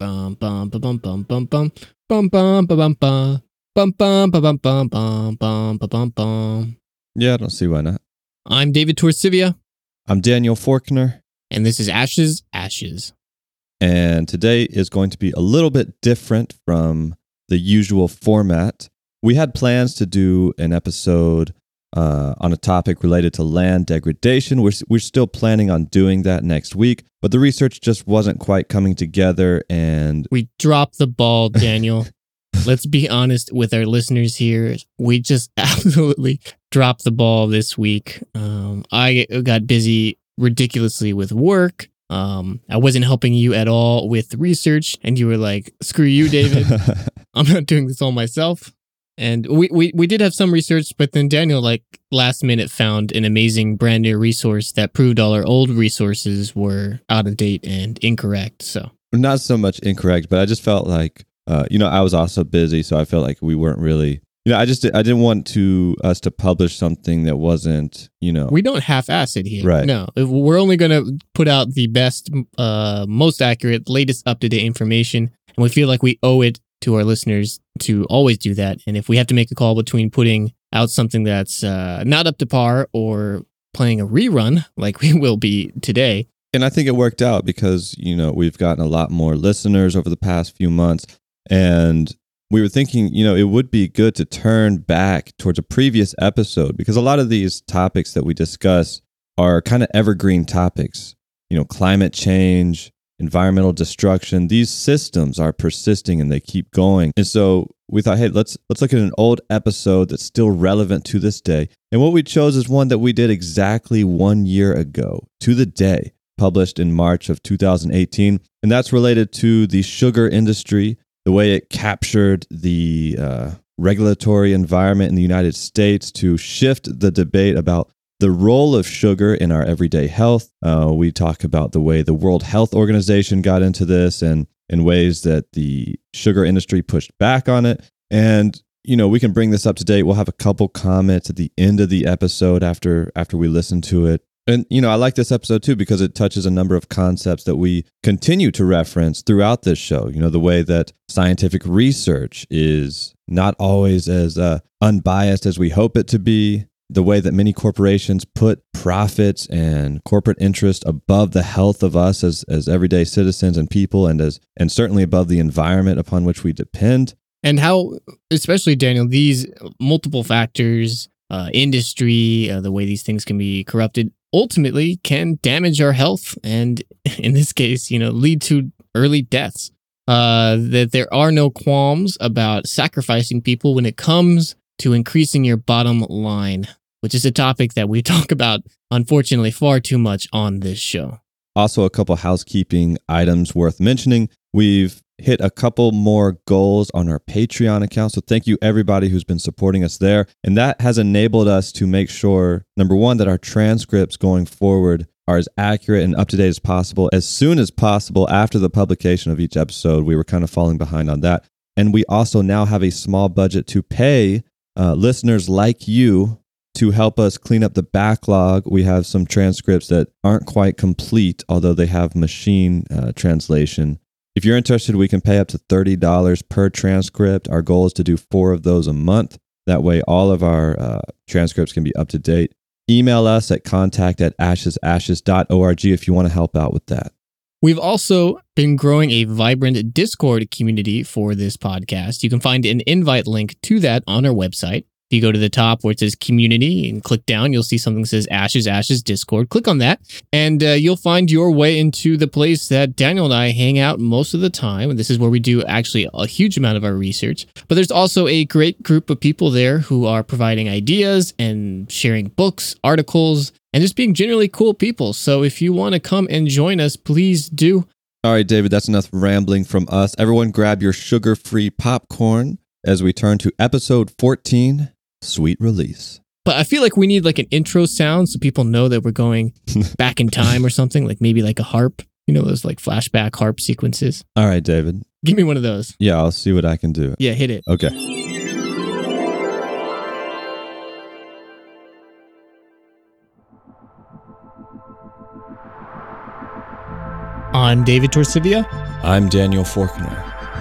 Bum bum bum bum bum bum bum bum bum bum bum bum bum bum bum bum bum bum. Yeah, I don't see why not. I'm David Torcivia, I'm Daniel Forkner, and this is Ashes Ashes. and today is going to be a little bit different from the usual format. We had plans to do an episode uh, on a topic related to land degradation. We're, we're still planning on doing that next week, but the research just wasn't quite coming together. And We dropped the ball, Daniel. Let's be honest with our listeners here. We just absolutely dropped the ball this week. Um, I got busy ridiculously with work. Um, I wasn't helping you at all with research, and you were like, "Screw you, David. I'm not doing this all myself." And we, we we did have some research, but then Daniel, like last minute, found an amazing brand new resource that proved all our old resources were out of date and incorrect. So not so much incorrect, but I just felt like, uh, you know, I was also busy, so I felt like we weren't really, you know, I just I didn't want to us to publish something that wasn't, you know, we don't half-ass it here. Right. No, we're only going to put out the best, uh, most accurate, latest up-to-date information, and we feel like we owe it to our listeners to always do that. And if we have to make a call between putting out something that's uh, not up to par or playing a rerun, like we will be today, and I think it worked out because you know we've gotten a lot more listeners over the past few months, and we were thinking, you know, it would be good to turn back towards a previous episode because a lot of these topics that we discuss are kind of evergreen topics. You know, climate change, environmental destruction. These systems are persisting and they keep going. And so we thought, hey, let's let's look at an old episode that's still relevant to this day. And what we chose is one that we did exactly one year ago to the day, published in March of 2018, and that's related to the sugar industry, the way it captured the uh, regulatory environment in the United States to shift the debate about the role of sugar in our everyday health. Uh, we talk about the way the World Health Organization got into this and in ways that the sugar industry pushed back on it. And you know, we can bring this up to date. We'll have a couple comments at the end of the episode after after we listen to it. And you know, I like this episode too because it touches a number of concepts that we continue to reference throughout this show. You know, the way that scientific research is not always as uh, unbiased as we hope it to be the way that many corporations put profits and corporate interest above the health of us as, as everyday citizens and people and as and certainly above the environment upon which we depend and how, especially Daniel, these multiple factors, uh, industry, uh, the way these things can be corrupted, ultimately can damage our health, and in this case, you know, lead to early deaths. Uh, that there are no qualms about sacrificing people when it comes to increasing your bottom line, which is a topic that we talk about, unfortunately, far too much on this show. also a couple housekeeping items worth mentioning. We've hit a couple more goals on our patreon account so thank you everybody who's been supporting us there. And that has enabled us to make sure number one that our transcripts going forward are as accurate and up to date as possible. As soon as possible after the publication of each episode we were kind of falling behind on that. And we also now have a small budget to pay uh, listeners like you to help us clean up the backlog. We have some transcripts that aren't quite complete, although they have machine uh, translation. If you're interested, we can pay up to $30 per transcript. Our goal is to do four of those a month. That way, all of our uh, transcripts can be up to date. Email us at contact at ashesashes.org if you want to help out with that. We've also been growing a vibrant Discord community for this podcast. You can find an invite link to that on our website. If you go to the top where it says community and click down, you'll see something that says Ashes, Ashes Discord. Click on that, and uh, you'll find your way into the place that Daniel and I hang out most of the time. And this is where we do actually a huge amount of our research. But there's also a great group of people there who are providing ideas and sharing books, articles, and just being generally cool people. So if you want to come and join us, please do. All right, David, that's enough rambling from us. Everyone, grab your sugar free popcorn as we turn to episode 14 Sweet Release. But I feel like we need like an intro sound so people know that we're going back in time or something, like maybe like a harp. You know those like flashback harp sequences. All right, David. Give me one of those. Yeah, I'll see what I can do. Yeah, hit it. Okay. I'm David Torcivia, I'm Daniel Forkner.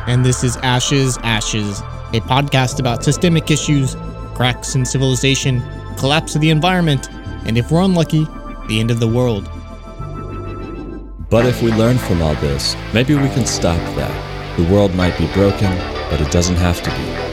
And this is Ashes, Ashes, a podcast about systemic issues, cracks in civilization, collapse of the environment, and if we're unlucky, the end of the world. But if we learn from all this, maybe we can stop that. The world might be broken, but it doesn't have to be.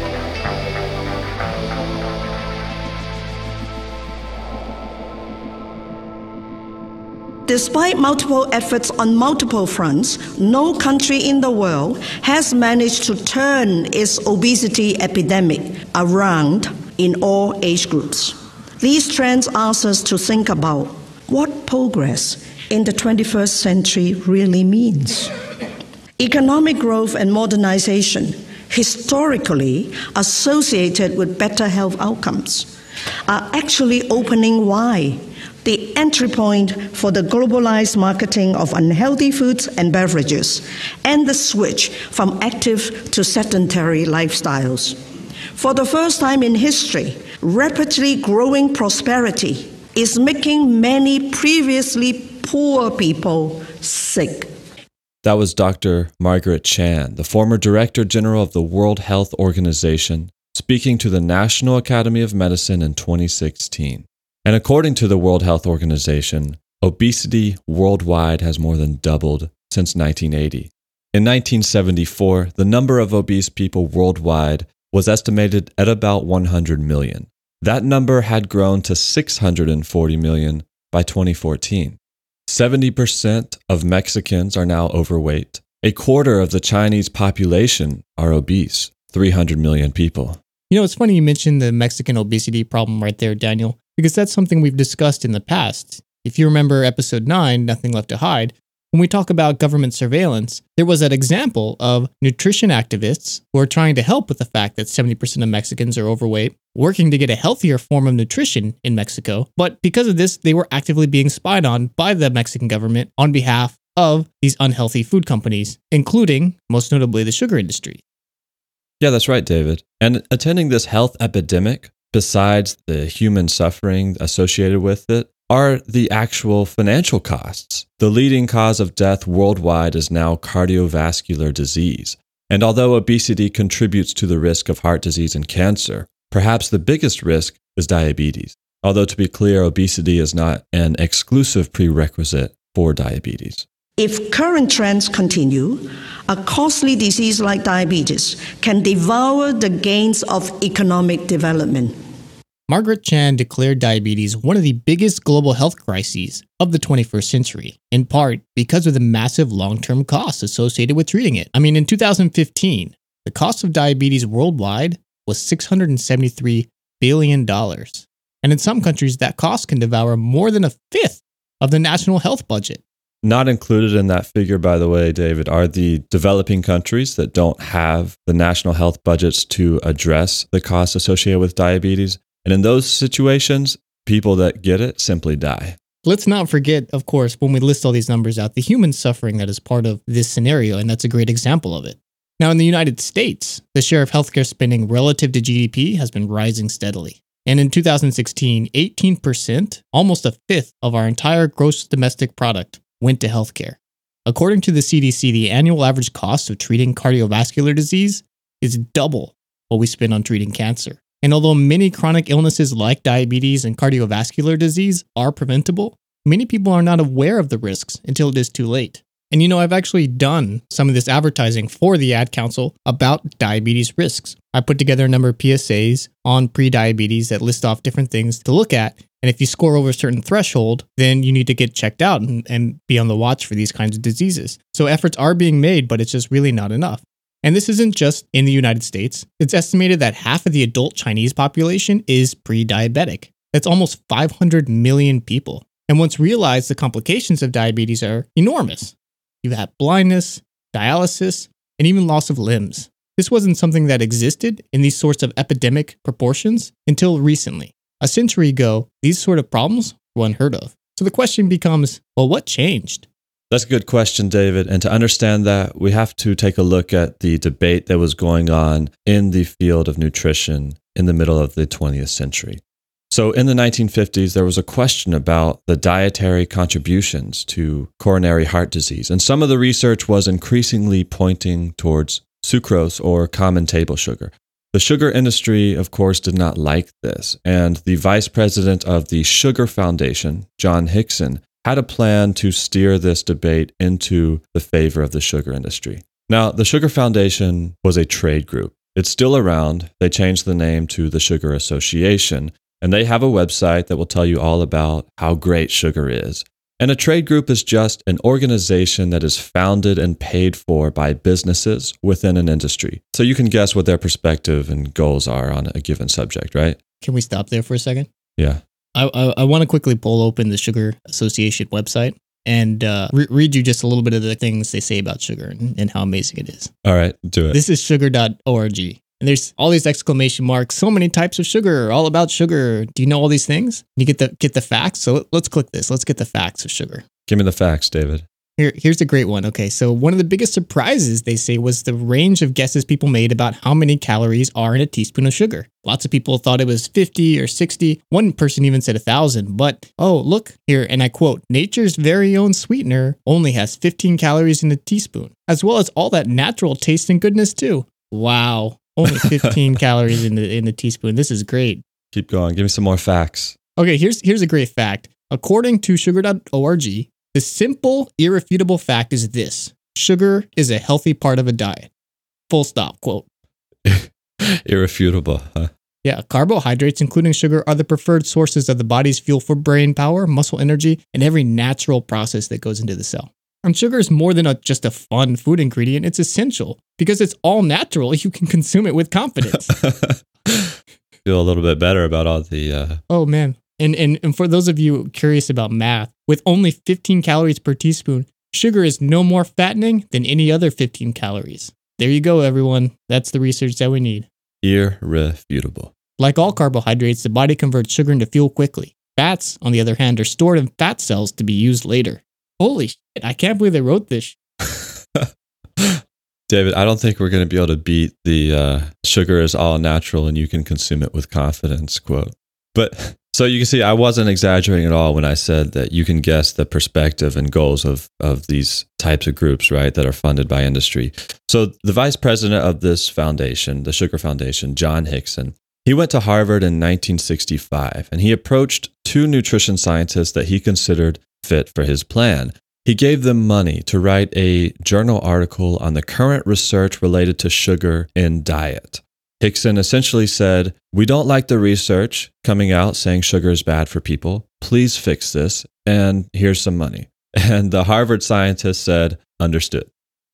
Despite multiple efforts on multiple fronts, no country in the world has managed to turn its obesity epidemic around in all age groups. These trends ask us to think about what progress in the 21st century really means. Economic growth and modernization, historically associated with better health outcomes, are actually opening wide the entry point for the globalized marketing of unhealthy foods and beverages, and the switch from active to sedentary lifestyles. For the first time in history, rapidly growing prosperity is making many previously poor people sick. That was Dr. Margaret Chan, the former Director General of the World Health Organization, speaking to the National Academy of Medicine in 2016. And according to the World Health Organization, obesity worldwide has more than doubled since 1980. In 1974, the number of obese people worldwide was estimated at about 100 million. That number had grown to 640 million by 2014. 70% of Mexicans are now overweight. A quarter of the Chinese population are obese, 300 million people. You know, it's funny you mentioned the Mexican obesity problem right there, Daniel because that's something we've discussed in the past. If you remember episode 9, Nothing Left to Hide, when we talk about government surveillance, there was that example of nutrition activists who are trying to help with the fact that 70% of Mexicans are overweight, working to get a healthier form of nutrition in Mexico. But because of this, they were actively being spied on by the Mexican government on behalf of these unhealthy food companies, including, most notably, the sugar industry. Yeah, that's right, David. And attending this health epidemic besides the human suffering associated with it, are the actual financial costs. The leading cause of death worldwide is now cardiovascular disease. And although obesity contributes to the risk of heart disease and cancer, perhaps the biggest risk is diabetes. Although, to be clear, obesity is not an exclusive prerequisite for diabetes. If current trends continue, a costly disease like diabetes can devour the gains of economic development. Margaret Chan declared diabetes one of the biggest global health crises of the 21st century, in part because of the massive long term costs associated with treating it. I mean, in 2015, the cost of diabetes worldwide was $673 billion. And in some countries, that cost can devour more than a fifth of the national health budget. Not included in that figure, by the way, David, are the developing countries that don't have the national health budgets to address the costs associated with diabetes. And in those situations, people that get it simply die. Let's not forget, of course, when we list all these numbers out, the human suffering that is part of this scenario, and that's a great example of it. Now, in the United States, the share of healthcare spending relative to GDP has been rising steadily. And in 2016, 18%, almost a fifth of our entire gross domestic product, went to healthcare. According to the CDC, the annual average cost of treating cardiovascular disease is double what we spend on treating cancer. And although many chronic illnesses like diabetes and cardiovascular disease are preventable, many people are not aware of the risks until it is too late. And you know, I've actually done some of this advertising for the Ad Council about diabetes risks. I put together a number of PSAs on pre-diabetes that list off different things to look at. And if you score over a certain threshold, then you need to get checked out and, and be on the watch for these kinds of diseases. So efforts are being made, but it's just really not enough. And this isn't just in the United States. It's estimated that half of the adult Chinese population is pre diabetic. That's almost 500 million people. And once realized, the complications of diabetes are enormous. You have blindness, dialysis, and even loss of limbs. This wasn't something that existed in these sorts of epidemic proportions until recently. A century ago, these sort of problems were unheard of. So the question becomes well, what changed? That's a good question, David. And to understand that, we have to take a look at the debate that was going on in the field of nutrition in the middle of the 20th century. So, in the 1950s, there was a question about the dietary contributions to coronary heart disease. And some of the research was increasingly pointing towards sucrose or common table sugar. The sugar industry, of course, did not like this. And the vice president of the Sugar Foundation, John Hickson, had a plan to steer this debate into the favor of the sugar industry. Now, the Sugar Foundation was a trade group. It's still around. They changed the name to the Sugar Association, and they have a website that will tell you all about how great sugar is. And a trade group is just an organization that is founded and paid for by businesses within an industry. So you can guess what their perspective and goals are on a given subject, right? Can we stop there for a second? Yeah. I, I, I want to quickly pull open the Sugar Association website and uh, re- read you just a little bit of the things they say about sugar and, and how amazing it is. All right, do it. This is sugar.org. And there's all these exclamation marks, so many types of sugar, all about sugar. Do you know all these things? You get the get the facts. So let's click this. Let's get the facts of sugar. Give me the facts, David. Here, here's a great one. Okay, so one of the biggest surprises they say was the range of guesses people made about how many calories are in a teaspoon of sugar. Lots of people thought it was 50 or 60. One person even said 1,000. But oh, look here, and I quote Nature's very own sweetener only has 15 calories in a teaspoon, as well as all that natural taste and goodness, too. Wow, only 15 calories in the in the teaspoon. This is great. Keep going. Give me some more facts. Okay, here's here's a great fact. According to sugar.org, the simple, irrefutable fact is this: sugar is a healthy part of a diet. Full stop. Quote. Irrefutable. Huh? Yeah, carbohydrates, including sugar, are the preferred sources of the body's fuel for brain power, muscle energy, and every natural process that goes into the cell. And sugar is more than a, just a fun food ingredient, it's essential because it's all natural. You can consume it with confidence. Feel a little bit better about all the. Uh... oh, man. And, and, and for those of you curious about math, with only 15 calories per teaspoon, sugar is no more fattening than any other 15 calories. There you go, everyone. That's the research that we need. Irrefutable. Like all carbohydrates, the body converts sugar into fuel quickly. Fats, on the other hand, are stored in fat cells to be used later. Holy shit, I can't believe they wrote this. David, I don't think we're going to be able to beat the uh, sugar is all natural and you can consume it with confidence quote. But so you can see, I wasn't exaggerating at all when I said that you can guess the perspective and goals of, of these types of groups, right, that are funded by industry. So the vice president of this foundation, the Sugar Foundation, John Hickson, he went to Harvard in 1965 and he approached two nutrition scientists that he considered fit for his plan. He gave them money to write a journal article on the current research related to sugar in diet. Hickson essentially said, We don't like the research coming out saying sugar is bad for people. Please fix this, and here's some money. And the Harvard scientist said, Understood.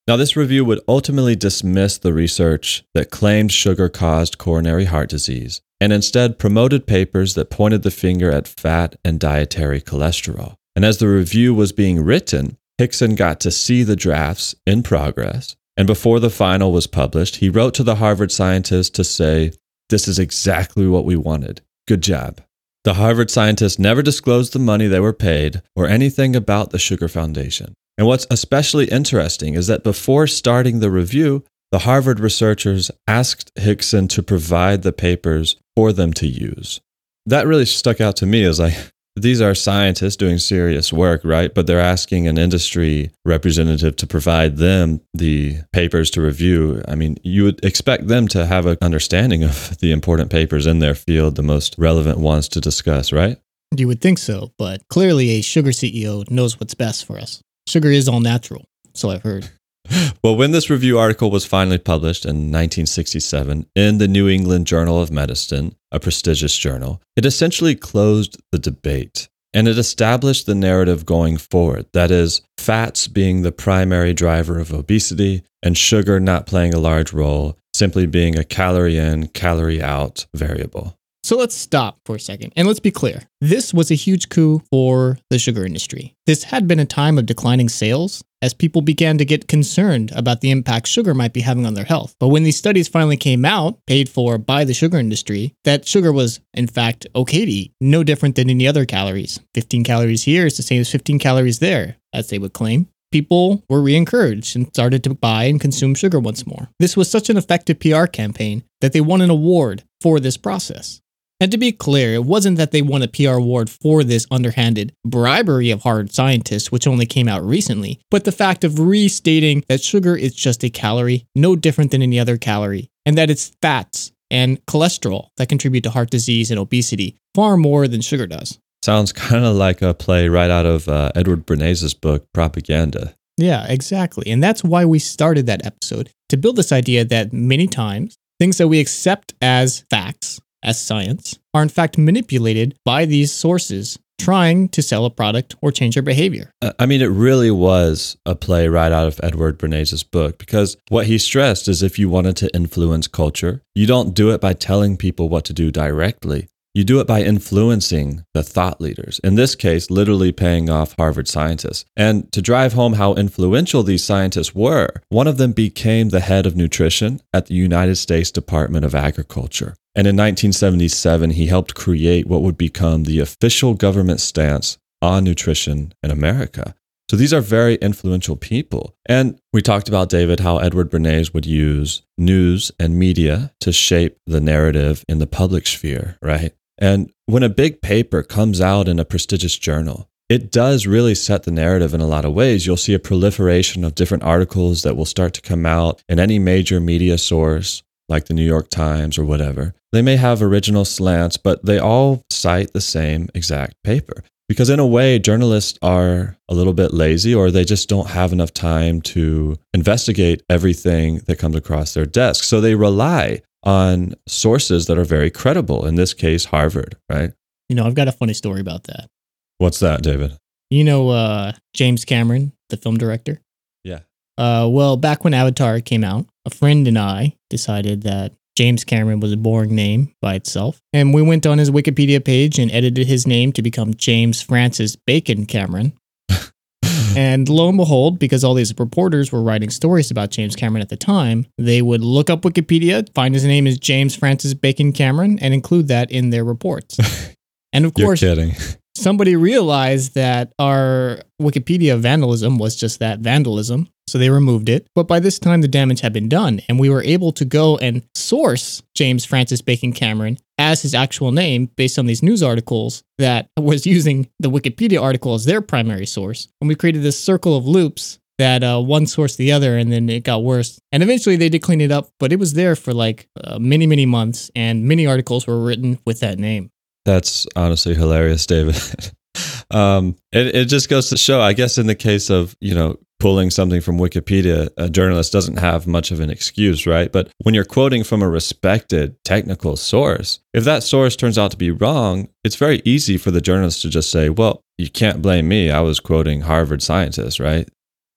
Now, this review would ultimately dismiss the research that claimed sugar caused coronary heart disease and instead promoted papers that pointed the finger at fat and dietary cholesterol. And as the review was being written, Hickson got to see the drafts in progress and before the final was published, he wrote to the Harvard scientists to say, This is exactly what we wanted. Good job. The Harvard scientists never disclosed the money they were paid or anything about the Sugar Foundation. And what's especially interesting is that before starting the review, the Harvard researchers asked Hickson to provide the papers for them to use. That really stuck out to me as like, these are scientists doing serious work, right? But they're asking an industry representative to provide them the papers to review. I mean, you would expect them to have an understanding of the important papers in their field, the most relevant ones to discuss, right? You would think so, but clearly a sugar CEO knows what's best for us. Sugar is all natural, so I've heard. Well, when this review article was finally published in 1967 in the New England Journal of Medicine, a prestigious journal, it essentially closed the debate and it established the narrative going forward that is, fats being the primary driver of obesity and sugar not playing a large role, simply being a calorie in, calorie out variable. So let's stop for a second and let's be clear. This was a huge coup for the sugar industry. This had been a time of declining sales as people began to get concerned about the impact sugar might be having on their health. But when these studies finally came out, paid for by the sugar industry, that sugar was in fact okay to eat, no different than any other calories. 15 calories here is the same as 15 calories there, as they would claim people were re encouraged and started to buy and consume sugar once more. This was such an effective PR campaign that they won an award for this process. And to be clear, it wasn't that they won a PR award for this underhanded bribery of hard scientists, which only came out recently, but the fact of restating that sugar is just a calorie, no different than any other calorie, and that it's fats and cholesterol that contribute to heart disease and obesity far more than sugar does. Sounds kind of like a play right out of uh, Edward Bernays' book, Propaganda. Yeah, exactly. And that's why we started that episode to build this idea that many times things that we accept as facts as science are in fact manipulated by these sources trying to sell a product or change their behavior. Uh, I mean, it really was a play right out of Edward Bernays' book because what he stressed is if you wanted to influence culture, you don't do it by telling people what to do directly. You do it by influencing the thought leaders, in this case, literally paying off Harvard scientists. And to drive home how influential these scientists were, one of them became the head of nutrition at the United States Department of Agriculture. And in 1977, he helped create what would become the official government stance on nutrition in America. So these are very influential people. And we talked about, David, how Edward Bernays would use news and media to shape the narrative in the public sphere, right? And when a big paper comes out in a prestigious journal, it does really set the narrative in a lot of ways. You'll see a proliferation of different articles that will start to come out in any major media source, like the New York Times or whatever. They may have original slants, but they all cite the same exact paper. Because in a way, journalists are a little bit lazy or they just don't have enough time to investigate everything that comes across their desk. So they rely on sources that are very credible. In this case, Harvard, right? You know, I've got a funny story about that. What's that, David? You know, uh, James Cameron, the film director? Yeah. Uh, well, back when Avatar came out, a friend and I decided that James Cameron was a boring name by itself. And we went on his Wikipedia page and edited his name to become James Francis Bacon Cameron. And lo and behold, because all these reporters were writing stories about James Cameron at the time, they would look up Wikipedia, find his name is James Francis Bacon Cameron, and include that in their reports. And of You're course, kidding. Somebody realized that our Wikipedia vandalism was just that vandalism. So they removed it. But by this time, the damage had been done, and we were able to go and source James Francis Bacon Cameron as his actual name based on these news articles that was using the Wikipedia article as their primary source. And we created this circle of loops that uh, one sourced the other, and then it got worse. And eventually they did clean it up, but it was there for like uh, many, many months, and many articles were written with that name. That's honestly hilarious, David. um, it, it just goes to show, I guess, in the case of, you know, pulling something from Wikipedia, a journalist doesn't have much of an excuse, right? But when you're quoting from a respected technical source, if that source turns out to be wrong, it's very easy for the journalist to just say, well, you can't blame me. I was quoting Harvard scientists, right?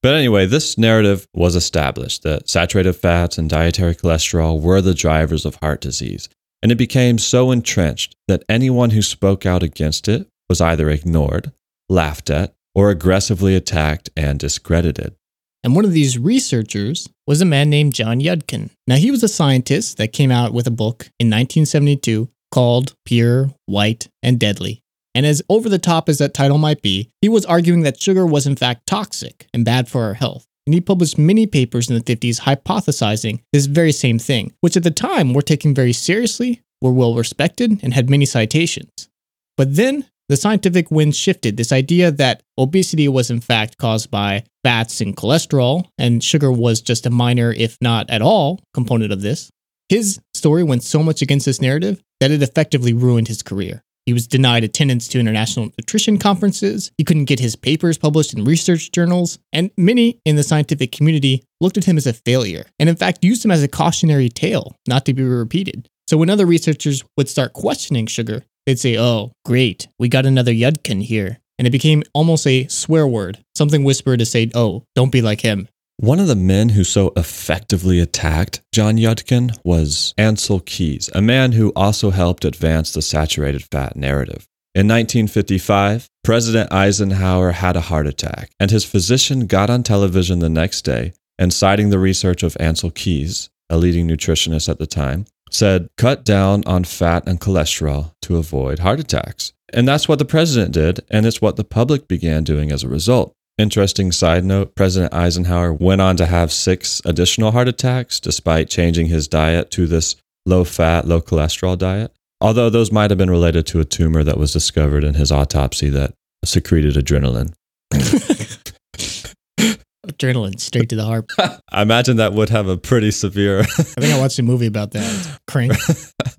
But anyway, this narrative was established that saturated fats and dietary cholesterol were the drivers of heart disease. And it became so entrenched that anyone who spoke out against it was either ignored, laughed at, or aggressively attacked and discredited. And one of these researchers was a man named John Yudkin. Now, he was a scientist that came out with a book in 1972 called Pure, White, and Deadly. And as over the top as that title might be, he was arguing that sugar was in fact toxic and bad for our health. And he published many papers in the 50s hypothesizing this very same thing, which at the time were taken very seriously, were well respected, and had many citations. But then the scientific wind shifted this idea that obesity was in fact caused by fats and cholesterol, and sugar was just a minor, if not at all, component of this. His story went so much against this narrative that it effectively ruined his career. He was denied attendance to international nutrition conferences. He couldn't get his papers published in research journals. And many in the scientific community looked at him as a failure and, in fact, used him as a cautionary tale not to be repeated. So, when other researchers would start questioning sugar, they'd say, Oh, great, we got another Yudkin here. And it became almost a swear word, something whispered to say, Oh, don't be like him. One of the men who so effectively attacked John Yudkin was Ancel Keys, a man who also helped advance the saturated fat narrative. In 1955, President Eisenhower had a heart attack, and his physician got on television the next day and, citing the research of Ancel Keys, a leading nutritionist at the time, said, cut down on fat and cholesterol to avoid heart attacks. And that's what the president did, and it's what the public began doing as a result. Interesting side note President Eisenhower went on to have six additional heart attacks despite changing his diet to this low fat, low cholesterol diet. Although those might have been related to a tumor that was discovered in his autopsy that secreted adrenaline. Adrenaline straight to the heart. I imagine that would have a pretty severe. I think I watched a movie about that. Crank.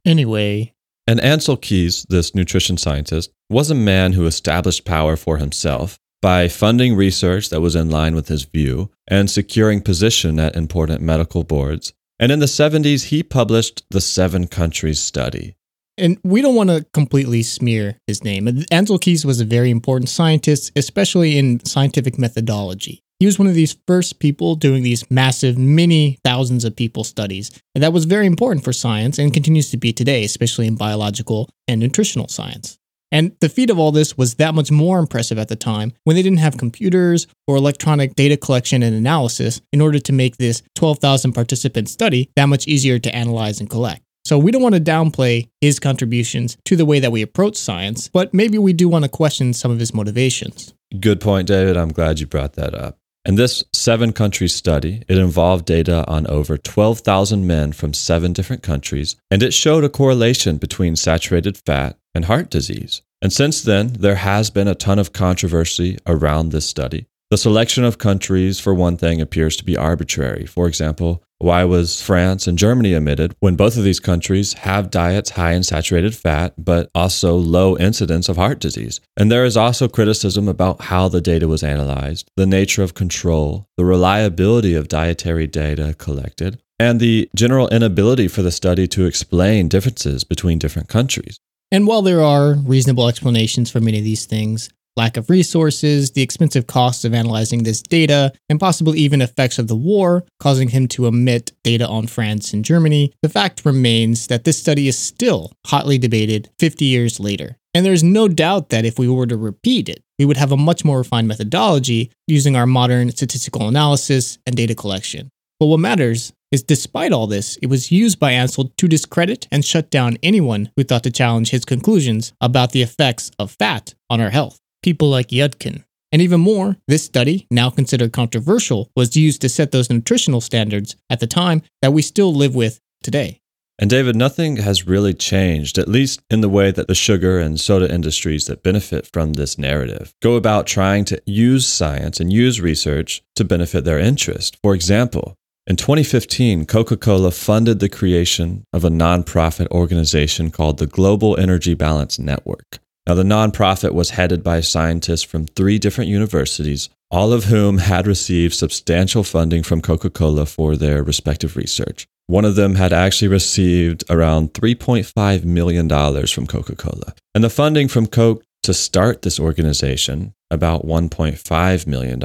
Anyway, and Ancel Keys, this nutrition scientist, was a man who established power for himself by funding research that was in line with his view and securing position at important medical boards. And in the 70s, he published the Seven Countries Study. And we don't want to completely smear his name. Ancel Keys was a very important scientist, especially in scientific methodology. He was one of these first people doing these massive, many thousands of people studies. And that was very important for science and continues to be today, especially in biological and nutritional science. And the feat of all this was that much more impressive at the time when they didn't have computers or electronic data collection and analysis in order to make this 12,000 participant study that much easier to analyze and collect. So we don't want to downplay his contributions to the way that we approach science, but maybe we do want to question some of his motivations. Good point, David. I'm glad you brought that up. In this seven country study, it involved data on over 12,000 men from seven different countries, and it showed a correlation between saturated fat and heart disease. And since then, there has been a ton of controversy around this study. The selection of countries, for one thing, appears to be arbitrary. For example, why was France and Germany omitted when both of these countries have diets high in saturated fat, but also low incidence of heart disease? And there is also criticism about how the data was analyzed, the nature of control, the reliability of dietary data collected, and the general inability for the study to explain differences between different countries. And while there are reasonable explanations for many of these things, lack of resources, the expensive costs of analyzing this data, and possibly even effects of the war causing him to omit data on France and Germany, the fact remains that this study is still hotly debated 50 years later. And there's no doubt that if we were to repeat it, we would have a much more refined methodology using our modern statistical analysis and data collection. But what matters is despite all this, it was used by Ancel to discredit and shut down anyone who thought to challenge his conclusions about the effects of fat on our health people like Yudkin. And even more, this study, now considered controversial, was used to set those nutritional standards at the time that we still live with today. And David, nothing has really changed, at least in the way that the sugar and soda industries that benefit from this narrative go about trying to use science and use research to benefit their interest. For example, in 2015, Coca Cola funded the creation of a nonprofit organization called the Global Energy Balance Network. Now, the nonprofit was headed by scientists from three different universities, all of whom had received substantial funding from Coca Cola for their respective research. One of them had actually received around $3.5 million from Coca Cola. And the funding from Coke to start this organization, about $1.5 million,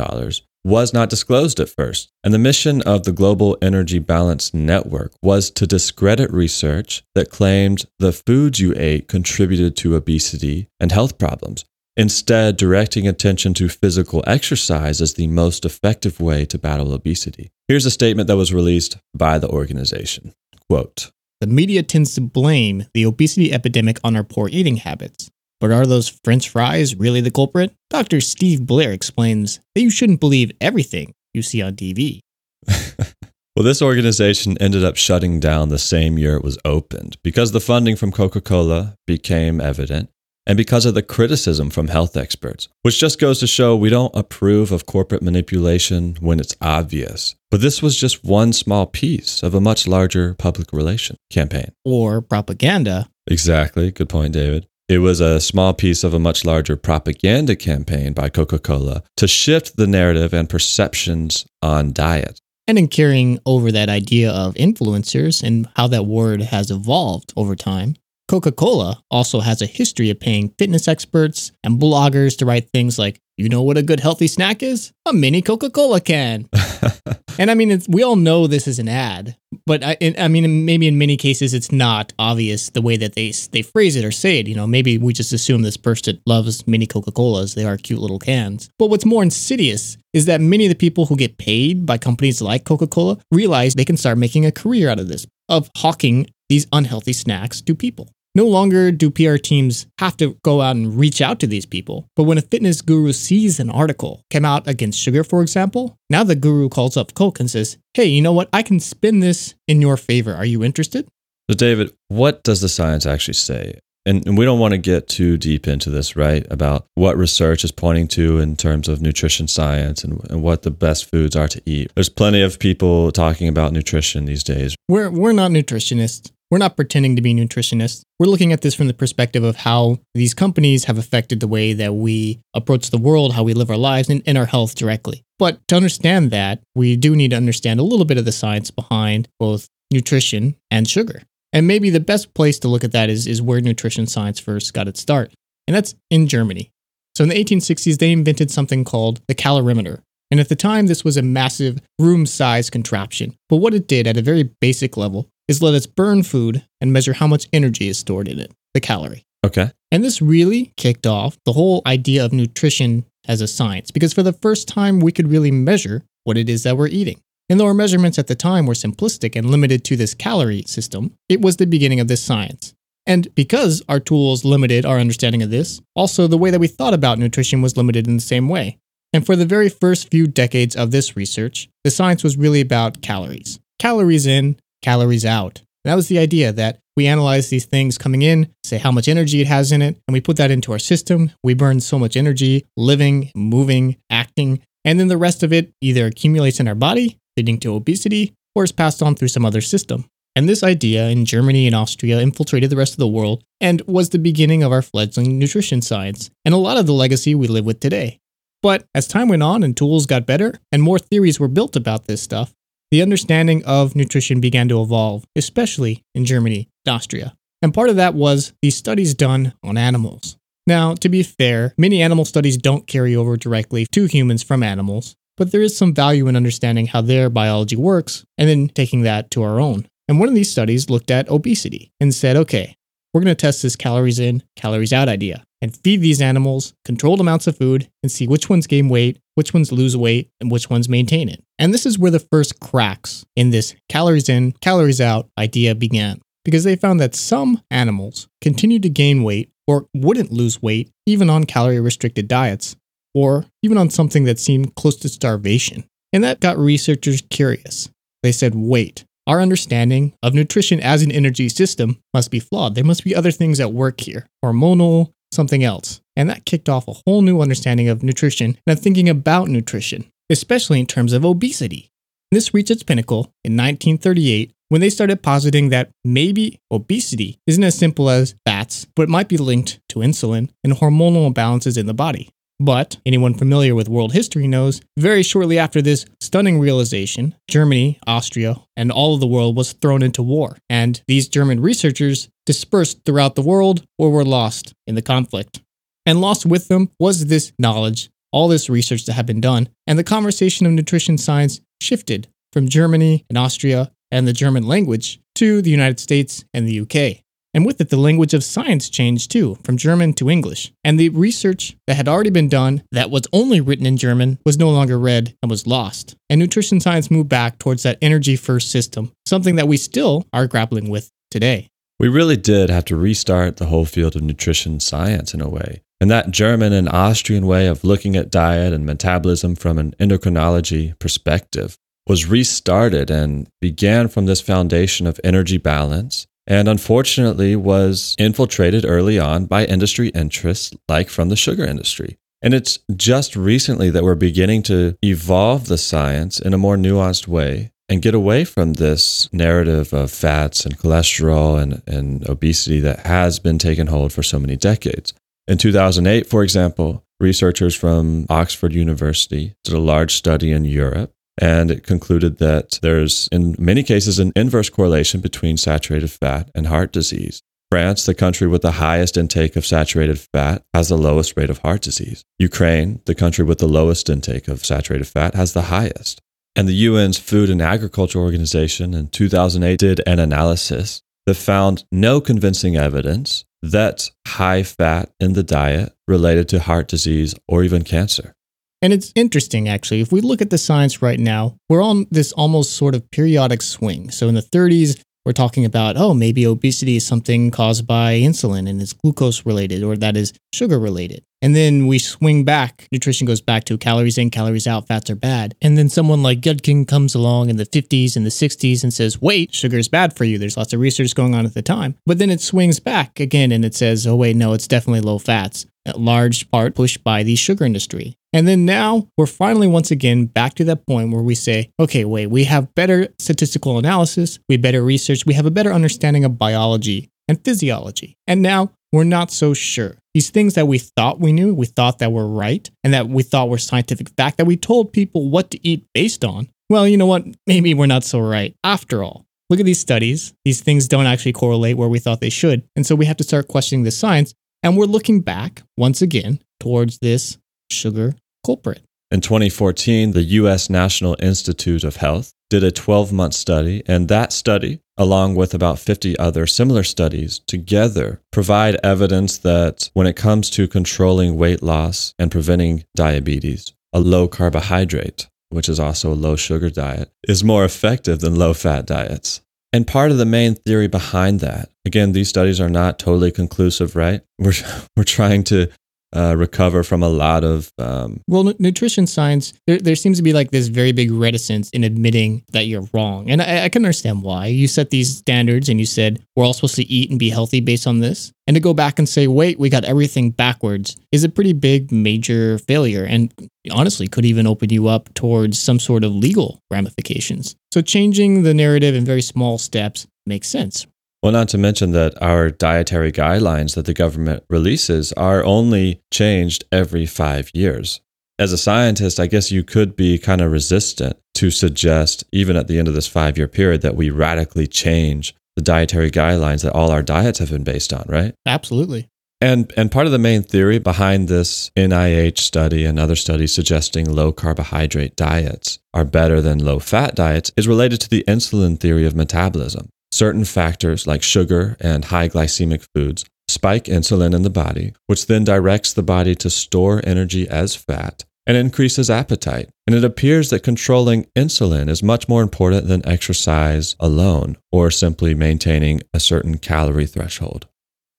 was not disclosed at first. And the mission of the Global Energy Balance Network was to discredit research that claimed the foods you ate contributed to obesity and health problems, instead, directing attention to physical exercise as the most effective way to battle obesity. Here's a statement that was released by the organization. Quote, the media tends to blame the obesity epidemic on our poor eating habits. But are those french fries really the culprit? Dr. Steve Blair explains that you shouldn't believe everything you see on TV. well, this organization ended up shutting down the same year it was opened because the funding from Coca Cola became evident and because of the criticism from health experts, which just goes to show we don't approve of corporate manipulation when it's obvious. But this was just one small piece of a much larger public relation campaign. Or propaganda. Exactly. Good point, David. It was a small piece of a much larger propaganda campaign by Coca Cola to shift the narrative and perceptions on diet. And in carrying over that idea of influencers and how that word has evolved over time, Coca Cola also has a history of paying fitness experts and bloggers to write things like, you know what a good healthy snack is? A mini Coca Cola can. and I mean, we all know this is an ad, but I, I, mean, maybe in many cases it's not obvious the way that they they phrase it or say it. You know, maybe we just assume this person loves mini Coca Colas; they are cute little cans. But what's more insidious is that many of the people who get paid by companies like Coca Cola realize they can start making a career out of this, of hawking these unhealthy snacks to people. No longer do PR teams have to go out and reach out to these people. But when a fitness guru sees an article come out against sugar, for example, now the guru calls up Coke and says, Hey, you know what? I can spin this in your favor. Are you interested? So, David, what does the science actually say? And, and we don't want to get too deep into this, right? About what research is pointing to in terms of nutrition science and, and what the best foods are to eat. There's plenty of people talking about nutrition these days. We're, we're not nutritionists. We're not pretending to be nutritionists. We're looking at this from the perspective of how these companies have affected the way that we approach the world, how we live our lives, and, and our health directly. But to understand that, we do need to understand a little bit of the science behind both nutrition and sugar. And maybe the best place to look at that is, is where nutrition science first got its start, and that's in Germany. So in the 1860s, they invented something called the calorimeter. And at the time, this was a massive room sized contraption. But what it did at a very basic level is let us burn food and measure how much energy is stored in it, the calorie. Okay. And this really kicked off the whole idea of nutrition as a science because for the first time we could really measure what it is that we're eating. And though our measurements at the time were simplistic and limited to this calorie system, it was the beginning of this science. And because our tools limited our understanding of this, also the way that we thought about nutrition was limited in the same way. And for the very first few decades of this research, the science was really about calories. Calories in, calories out. That was the idea that we analyze these things coming in, say how much energy it has in it, and we put that into our system. We burn so much energy living, moving, acting, and then the rest of it either accumulates in our body, leading to obesity, or is passed on through some other system. And this idea in Germany and Austria infiltrated the rest of the world and was the beginning of our fledgling nutrition science, and a lot of the legacy we live with today. But as time went on and tools got better and more theories were built about this stuff, the understanding of nutrition began to evolve, especially in Germany Austria. And part of that was the studies done on animals. Now, to be fair, many animal studies don't carry over directly to humans from animals, but there is some value in understanding how their biology works and then taking that to our own. And one of these studies looked at obesity and said, okay, we're going to test this calories in, calories out idea and feed these animals controlled amounts of food and see which ones gain weight, which ones lose weight, and which ones maintain it. And this is where the first cracks in this calories in, calories out idea began. Because they found that some animals continued to gain weight or wouldn't lose weight even on calorie restricted diets, or even on something that seemed close to starvation. And that got researchers curious. They said, wait, our understanding of nutrition as an energy system must be flawed. There must be other things at work here hormonal, something else. And that kicked off a whole new understanding of nutrition and of thinking about nutrition, especially in terms of obesity. This reached its pinnacle in 1938 when they started positing that maybe obesity isn't as simple as fats, but it might be linked to insulin and hormonal imbalances in the body. But anyone familiar with world history knows very shortly after this stunning realization, Germany, Austria, and all of the world was thrown into war. And these German researchers dispersed throughout the world or were lost in the conflict. And lost with them was this knowledge, all this research that had been done, and the conversation of nutrition science shifted from Germany and Austria and the German language to the United States and the UK. And with it, the language of science changed too, from German to English. And the research that had already been done, that was only written in German, was no longer read and was lost. And nutrition science moved back towards that energy first system, something that we still are grappling with today. We really did have to restart the whole field of nutrition science in a way. And that German and Austrian way of looking at diet and metabolism from an endocrinology perspective was restarted and began from this foundation of energy balance and unfortunately was infiltrated early on by industry interests like from the sugar industry. And it's just recently that we're beginning to evolve the science in a more nuanced way and get away from this narrative of fats and cholesterol and, and obesity that has been taken hold for so many decades. In 2008, for example, researchers from Oxford University did a large study in Europe and it concluded that there's, in many cases, an inverse correlation between saturated fat and heart disease. France, the country with the highest intake of saturated fat, has the lowest rate of heart disease. Ukraine, the country with the lowest intake of saturated fat, has the highest. And the UN's Food and Agriculture Organization in 2008 did an analysis that found no convincing evidence that high fat in the diet related to heart disease or even cancer. And it's interesting, actually. If we look at the science right now, we're on this almost sort of periodic swing. So in the 30s, we're talking about, oh, maybe obesity is something caused by insulin and it's glucose related or that is sugar related. And then we swing back. Nutrition goes back to calories in, calories out, fats are bad. And then someone like Yudkin comes along in the 50s and the 60s and says, wait, sugar is bad for you. There's lots of research going on at the time. But then it swings back again and it says, oh, wait, no, it's definitely low fats. A large part pushed by the sugar industry. And then now we're finally once again back to that point where we say, okay, wait, we have better statistical analysis, we better research, we have a better understanding of biology and physiology. And now we're not so sure. These things that we thought we knew, we thought that were right, and that we thought were scientific fact, that we told people what to eat based on. Well, you know what? Maybe we're not so right after all. Look at these studies. These things don't actually correlate where we thought they should. And so we have to start questioning the science. And we're looking back once again towards this sugar culprit. In 2014, the U.S. National Institute of Health did a 12 month study, and that study, along with about 50 other similar studies, together provide evidence that when it comes to controlling weight loss and preventing diabetes, a low carbohydrate, which is also a low sugar diet, is more effective than low fat diets. And part of the main theory behind that, again, these studies are not totally conclusive, right? We're, we're trying to uh, recover from a lot of. Um, well, n- nutrition science, there, there seems to be like this very big reticence in admitting that you're wrong. And I, I can understand why. You set these standards and you said we're all supposed to eat and be healthy based on this. And to go back and say, wait, we got everything backwards is a pretty big, major failure. And honestly, could even open you up towards some sort of legal ramifications. So changing the narrative in very small steps makes sense. Well, not to mention that our dietary guidelines that the government releases are only changed every five years. As a scientist, I guess you could be kind of resistant to suggest, even at the end of this five year period, that we radically change the dietary guidelines that all our diets have been based on, right? Absolutely. And, and part of the main theory behind this NIH study and other studies suggesting low carbohydrate diets are better than low fat diets is related to the insulin theory of metabolism. Certain factors like sugar and high glycemic foods spike insulin in the body, which then directs the body to store energy as fat and increases appetite. And it appears that controlling insulin is much more important than exercise alone or simply maintaining a certain calorie threshold.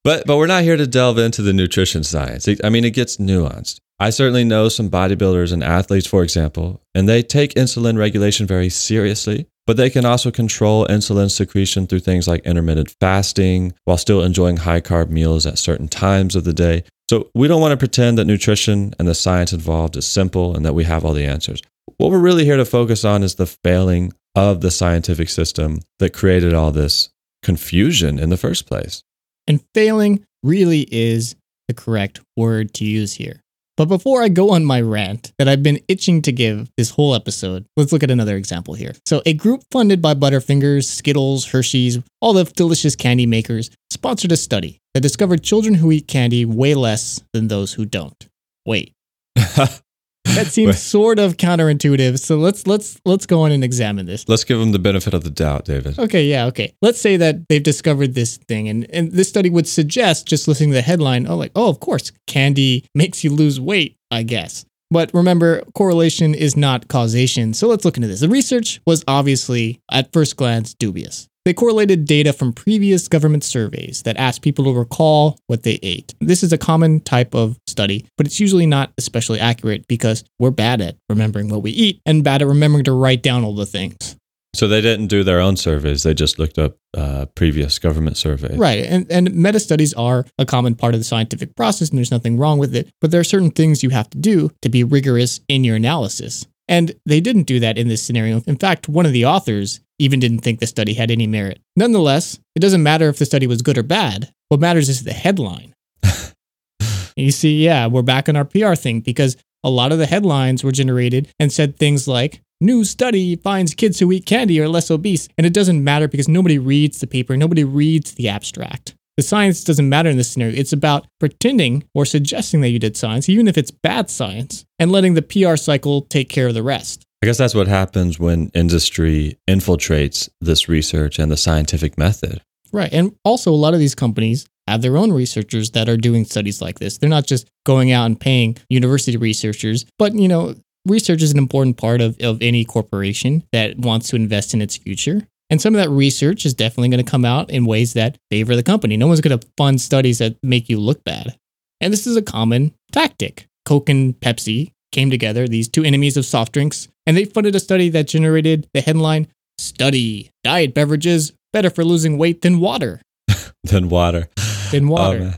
But, but we're not here to delve into the nutrition science. I mean, it gets nuanced. I certainly know some bodybuilders and athletes, for example, and they take insulin regulation very seriously. But they can also control insulin secretion through things like intermittent fasting while still enjoying high carb meals at certain times of the day. So we don't want to pretend that nutrition and the science involved is simple and that we have all the answers. What we're really here to focus on is the failing of the scientific system that created all this confusion in the first place. And failing really is the correct word to use here. But before I go on my rant that I've been itching to give this whole episode, let's look at another example here. So, a group funded by Butterfingers, Skittles, Hershey's, all the delicious candy makers, sponsored a study that discovered children who eat candy weigh less than those who don't. Wait. That seems sort of counterintuitive. So let's let's let's go on and examine this. Let's give them the benefit of the doubt, David. Okay, yeah, okay. Let's say that they've discovered this thing, and and this study would suggest, just listening to the headline, oh, like, oh, of course, candy makes you lose weight, I guess. But remember, correlation is not causation. So let's look into this. The research was obviously, at first glance, dubious. They correlated data from previous government surveys that asked people to recall what they ate. This is a common type of study, but it's usually not especially accurate because we're bad at remembering what we eat and bad at remembering to write down all the things. So they didn't do their own surveys; they just looked up uh, previous government surveys. Right, and and meta studies are a common part of the scientific process, and there's nothing wrong with it. But there are certain things you have to do to be rigorous in your analysis. And they didn't do that in this scenario. In fact, one of the authors even didn't think the study had any merit. Nonetheless, it doesn't matter if the study was good or bad. What matters is the headline. you see, yeah, we're back on our PR thing because a lot of the headlines were generated and said things like, New study finds kids who eat candy are less obese. And it doesn't matter because nobody reads the paper, nobody reads the abstract. The science doesn't matter in this scenario. It's about pretending or suggesting that you did science, even if it's bad science, and letting the PR cycle take care of the rest. I guess that's what happens when industry infiltrates this research and the scientific method. Right. And also, a lot of these companies have their own researchers that are doing studies like this. They're not just going out and paying university researchers, but, you know, research is an important part of, of any corporation that wants to invest in its future. And some of that research is definitely going to come out in ways that favor the company. No one's going to fund studies that make you look bad. And this is a common tactic. Coke and Pepsi came together, these two enemies of soft drinks, and they funded a study that generated the headline Study Diet Beverages Better for Losing Weight Than Water. than water. Than water. Um,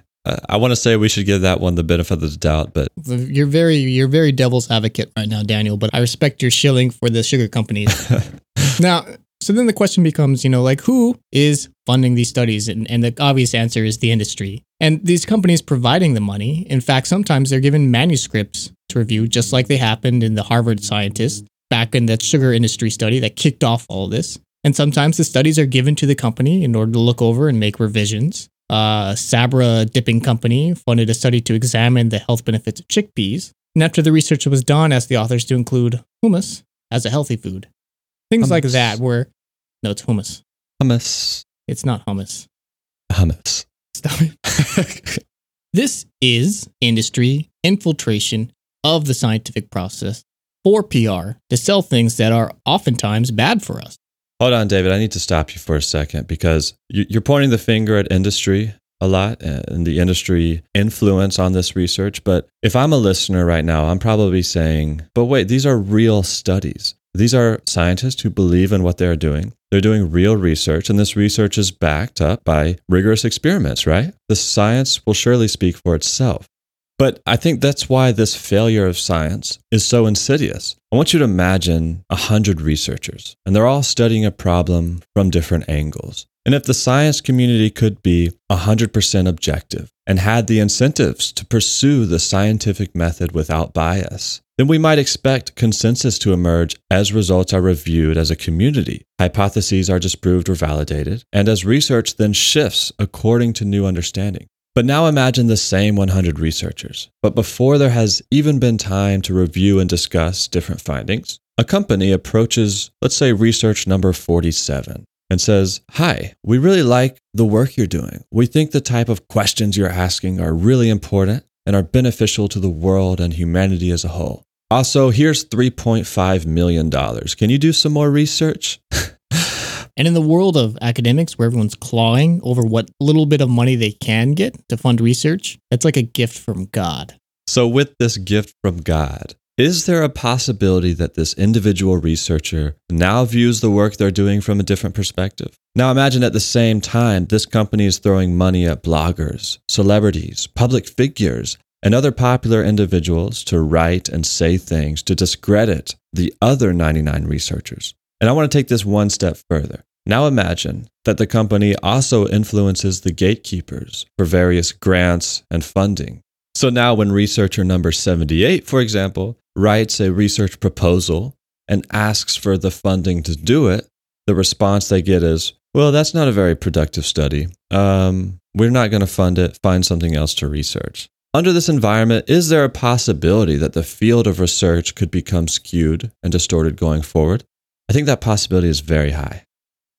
I want to say we should give that one the benefit of the doubt, but you're very you're very devil's advocate right now, Daniel. But I respect your shilling for the sugar companies. now, so then the question becomes, you know, like who is funding these studies? And, and the obvious answer is the industry. And these companies providing the money, in fact, sometimes they're given manuscripts to review, just like they happened in the Harvard scientists back in that sugar industry study that kicked off all this. And sometimes the studies are given to the company in order to look over and make revisions. Uh, Sabra Dipping Company funded a study to examine the health benefits of chickpeas. And after the research was done, asked the authors to include hummus as a healthy food. Things hummus. like that, where no, it's hummus. Hummus. It's not hummus. Hummus. Stop it. this is industry infiltration of the scientific process for PR to sell things that are oftentimes bad for us. Hold on, David. I need to stop you for a second because you're pointing the finger at industry a lot and the industry influence on this research. But if I'm a listener right now, I'm probably saying, but wait, these are real studies. These are scientists who believe in what they're doing. They're doing real research, and this research is backed up by rigorous experiments, right? The science will surely speak for itself. But I think that's why this failure of science is so insidious. I want you to imagine a hundred researchers, and they're all studying a problem from different angles. And if the science community could be 100% objective and had the incentives to pursue the scientific method without bias, then we might expect consensus to emerge as results are reviewed as a community, hypotheses are disproved or validated, and as research then shifts according to new understanding. But now imagine the same 100 researchers, but before there has even been time to review and discuss different findings, a company approaches, let's say, research number 47 and says, Hi, we really like the work you're doing. We think the type of questions you're asking are really important and are beneficial to the world and humanity as a whole. Also, here's $3.5 million. Can you do some more research? and in the world of academics, where everyone's clawing over what little bit of money they can get to fund research, that's like a gift from God. So, with this gift from God, is there a possibility that this individual researcher now views the work they're doing from a different perspective? Now imagine at the same time, this company is throwing money at bloggers, celebrities, public figures, and other popular individuals to write and say things to discredit the other 99 researchers. And I want to take this one step further. Now imagine that the company also influences the gatekeepers for various grants and funding. So now, when researcher number 78, for example, writes a research proposal and asks for the funding to do it, the response they get is, well, that's not a very productive study. Um, we're not going to fund it. Find something else to research. Under this environment, is there a possibility that the field of research could become skewed and distorted going forward? I think that possibility is very high.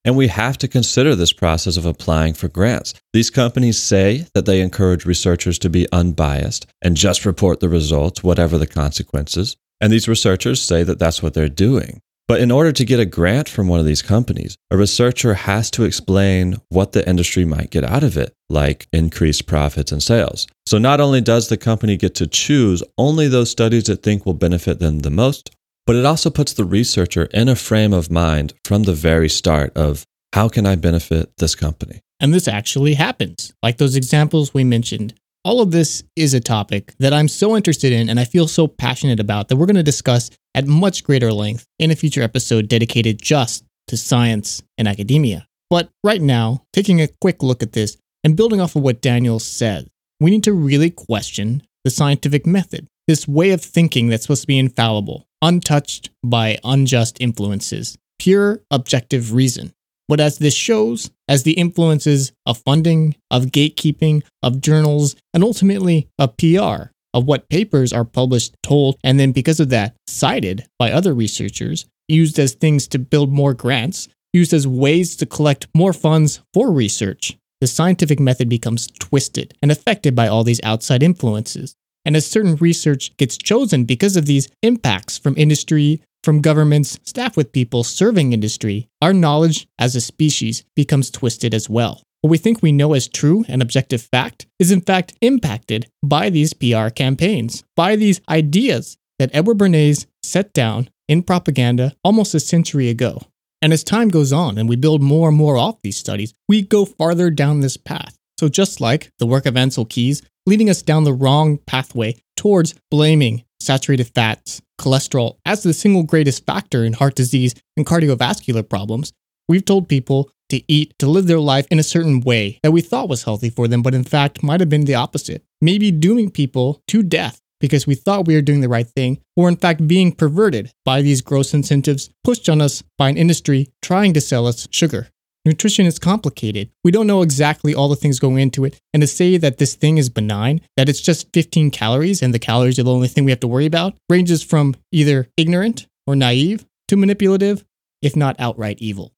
And we have to consider this process of applying for grants. These companies say that they encourage researchers to be unbiased and just report the results, whatever the consequences. And these researchers say that that's what they're doing. But in order to get a grant from one of these companies, a researcher has to explain what the industry might get out of it, like increased profits and sales. So not only does the company get to choose only those studies it think will benefit them the most, but it also puts the researcher in a frame of mind from the very start of how can I benefit this company? And this actually happens. Like those examples we mentioned, all of this is a topic that I'm so interested in and I feel so passionate about that we're going to discuss at much greater length in a future episode dedicated just to science and academia. But right now, taking a quick look at this and building off of what Daniel said, we need to really question the scientific method, this way of thinking that's supposed to be infallible, untouched by unjust influences, pure objective reason. But as this shows, as the influences of funding, of gatekeeping, of journals, and ultimately of PR, of what papers are published, told, and then because of that, cited by other researchers, used as things to build more grants, used as ways to collect more funds for research, the scientific method becomes twisted and affected by all these outside influences. And as certain research gets chosen because of these impacts from industry, from governments, staff with people serving industry, our knowledge as a species becomes twisted as well. what we think we know as true and objective fact is in fact impacted by these PR campaigns, by these ideas that Edward Bernays set down in propaganda almost a century ago. And as time goes on and we build more and more off these studies, we go farther down this path. So, just like the work of Ancel Keys leading us down the wrong pathway towards blaming saturated fats, cholesterol as the single greatest factor in heart disease and cardiovascular problems, we've told people to eat, to live their life in a certain way that we thought was healthy for them, but in fact might have been the opposite. Maybe dooming people to death because we thought we were doing the right thing, or in fact being perverted by these gross incentives pushed on us by an industry trying to sell us sugar. Nutrition is complicated. We don't know exactly all the things going into it. And to say that this thing is benign, that it's just 15 calories and the calories are the only thing we have to worry about, ranges from either ignorant or naive to manipulative, if not outright evil.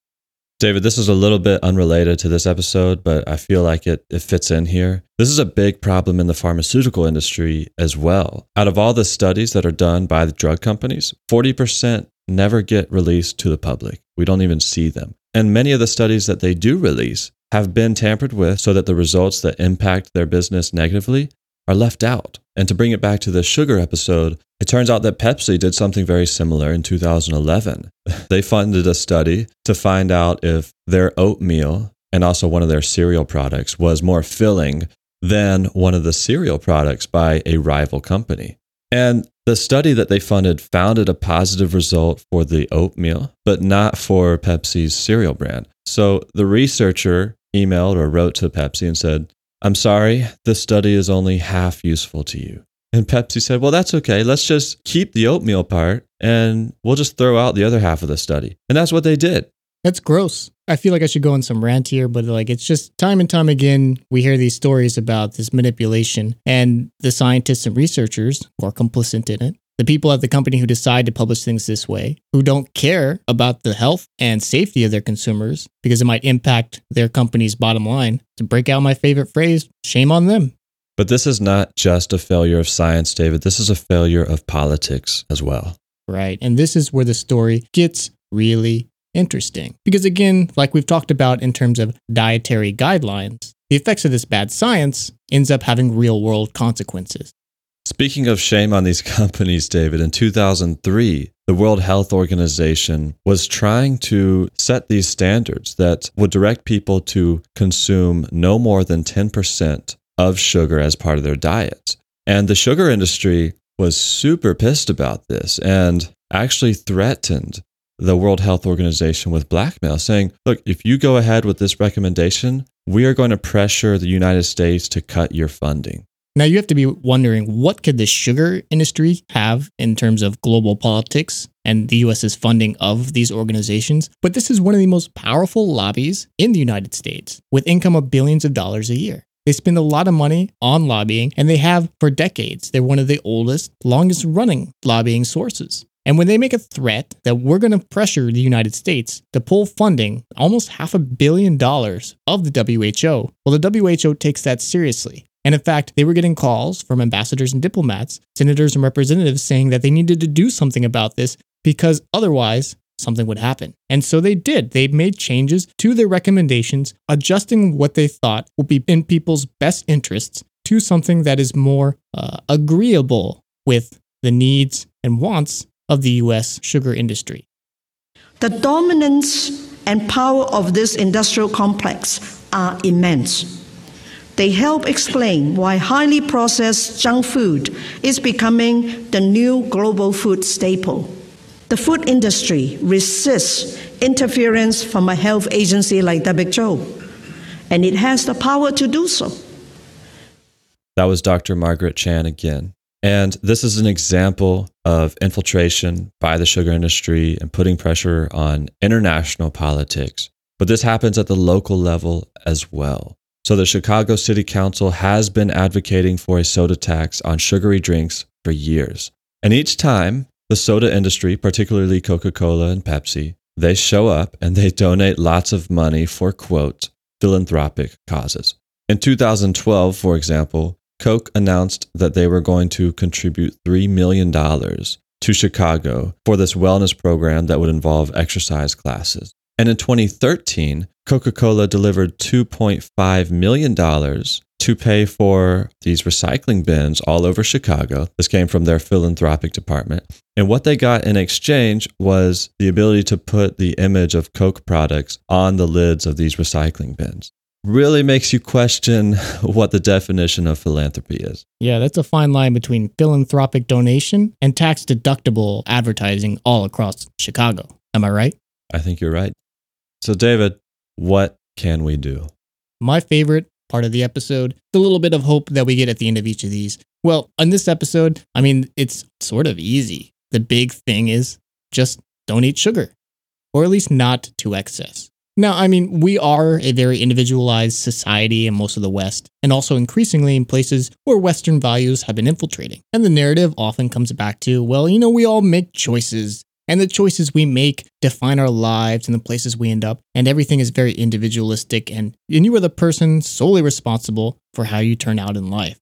David, this is a little bit unrelated to this episode, but I feel like it, it fits in here. This is a big problem in the pharmaceutical industry as well. Out of all the studies that are done by the drug companies, 40% never get released to the public. We don't even see them. And many of the studies that they do release have been tampered with so that the results that impact their business negatively are left out. And to bring it back to the sugar episode, it turns out that Pepsi did something very similar in 2011. they funded a study to find out if their oatmeal and also one of their cereal products was more filling than one of the cereal products by a rival company. And the study that they funded founded a positive result for the oatmeal, but not for Pepsi's cereal brand. So the researcher emailed or wrote to Pepsi and said, I'm sorry, this study is only half useful to you. And Pepsi said, Well, that's okay. Let's just keep the oatmeal part and we'll just throw out the other half of the study. And that's what they did. That's gross. I feel like I should go on some rant here, but like it's just time and time again, we hear these stories about this manipulation, and the scientists and researchers who are complicit in it the people at the company who decide to publish things this way, who don't care about the health and safety of their consumers because it might impact their company's bottom line. To break out my favorite phrase, shame on them. But this is not just a failure of science, David. This is a failure of politics as well. Right. And this is where the story gets really interesting. Because again, like we've talked about in terms of dietary guidelines, the effects of this bad science ends up having real world consequences. Speaking of shame on these companies, David, in 2003, the World Health Organization was trying to set these standards that would direct people to consume no more than 10% of sugar as part of their diet. And the sugar industry was super pissed about this and actually threatened the World Health Organization with blackmail, saying, look, if you go ahead with this recommendation, we are going to pressure the United States to cut your funding. Now you have to be wondering what could the sugar industry have in terms of global politics and the US's funding of these organizations, but this is one of the most powerful lobbies in the United States with income of billions of dollars a year. They spend a lot of money on lobbying and they have for decades. They're one of the oldest, longest running lobbying sources. And when they make a threat that we're going to pressure the United States to pull funding, almost half a billion dollars of the WHO, well, the WHO takes that seriously. And in fact, they were getting calls from ambassadors and diplomats, senators and representatives saying that they needed to do something about this because otherwise something would happen. And so they did. They made changes to their recommendations, adjusting what they thought would be in people's best interests to something that is more uh, agreeable with the needs and wants of the US sugar industry. The dominance and power of this industrial complex are immense. They help explain why highly processed junk food is becoming the new global food staple. The food industry resists interference from a health agency like WHO, and it has the power to do so. That was Dr. Margaret Chan again. And this is an example of infiltration by the sugar industry and putting pressure on international politics. But this happens at the local level as well. So the Chicago City Council has been advocating for a soda tax on sugary drinks for years. And each time the soda industry, particularly Coca-Cola and Pepsi, they show up and they donate lots of money for quote philanthropic causes. In 2012, for example, Coke announced that they were going to contribute $3 million to Chicago for this wellness program that would involve exercise classes. And in 2013, Coca Cola delivered $2.5 million to pay for these recycling bins all over Chicago. This came from their philanthropic department. And what they got in exchange was the ability to put the image of Coke products on the lids of these recycling bins. Really makes you question what the definition of philanthropy is. Yeah, that's a fine line between philanthropic donation and tax deductible advertising all across Chicago. Am I right? I think you're right. So, David, what can we do? My favorite part of the episode, the little bit of hope that we get at the end of each of these. Well, on this episode, I mean, it's sort of easy. The big thing is just don't eat sugar, or at least not to excess. Now, I mean, we are a very individualized society in most of the West, and also increasingly in places where Western values have been infiltrating. And the narrative often comes back to, well, you know, we all make choices and the choices we make define our lives and the places we end up. And everything is very individualistic. And, and you are the person solely responsible for how you turn out in life.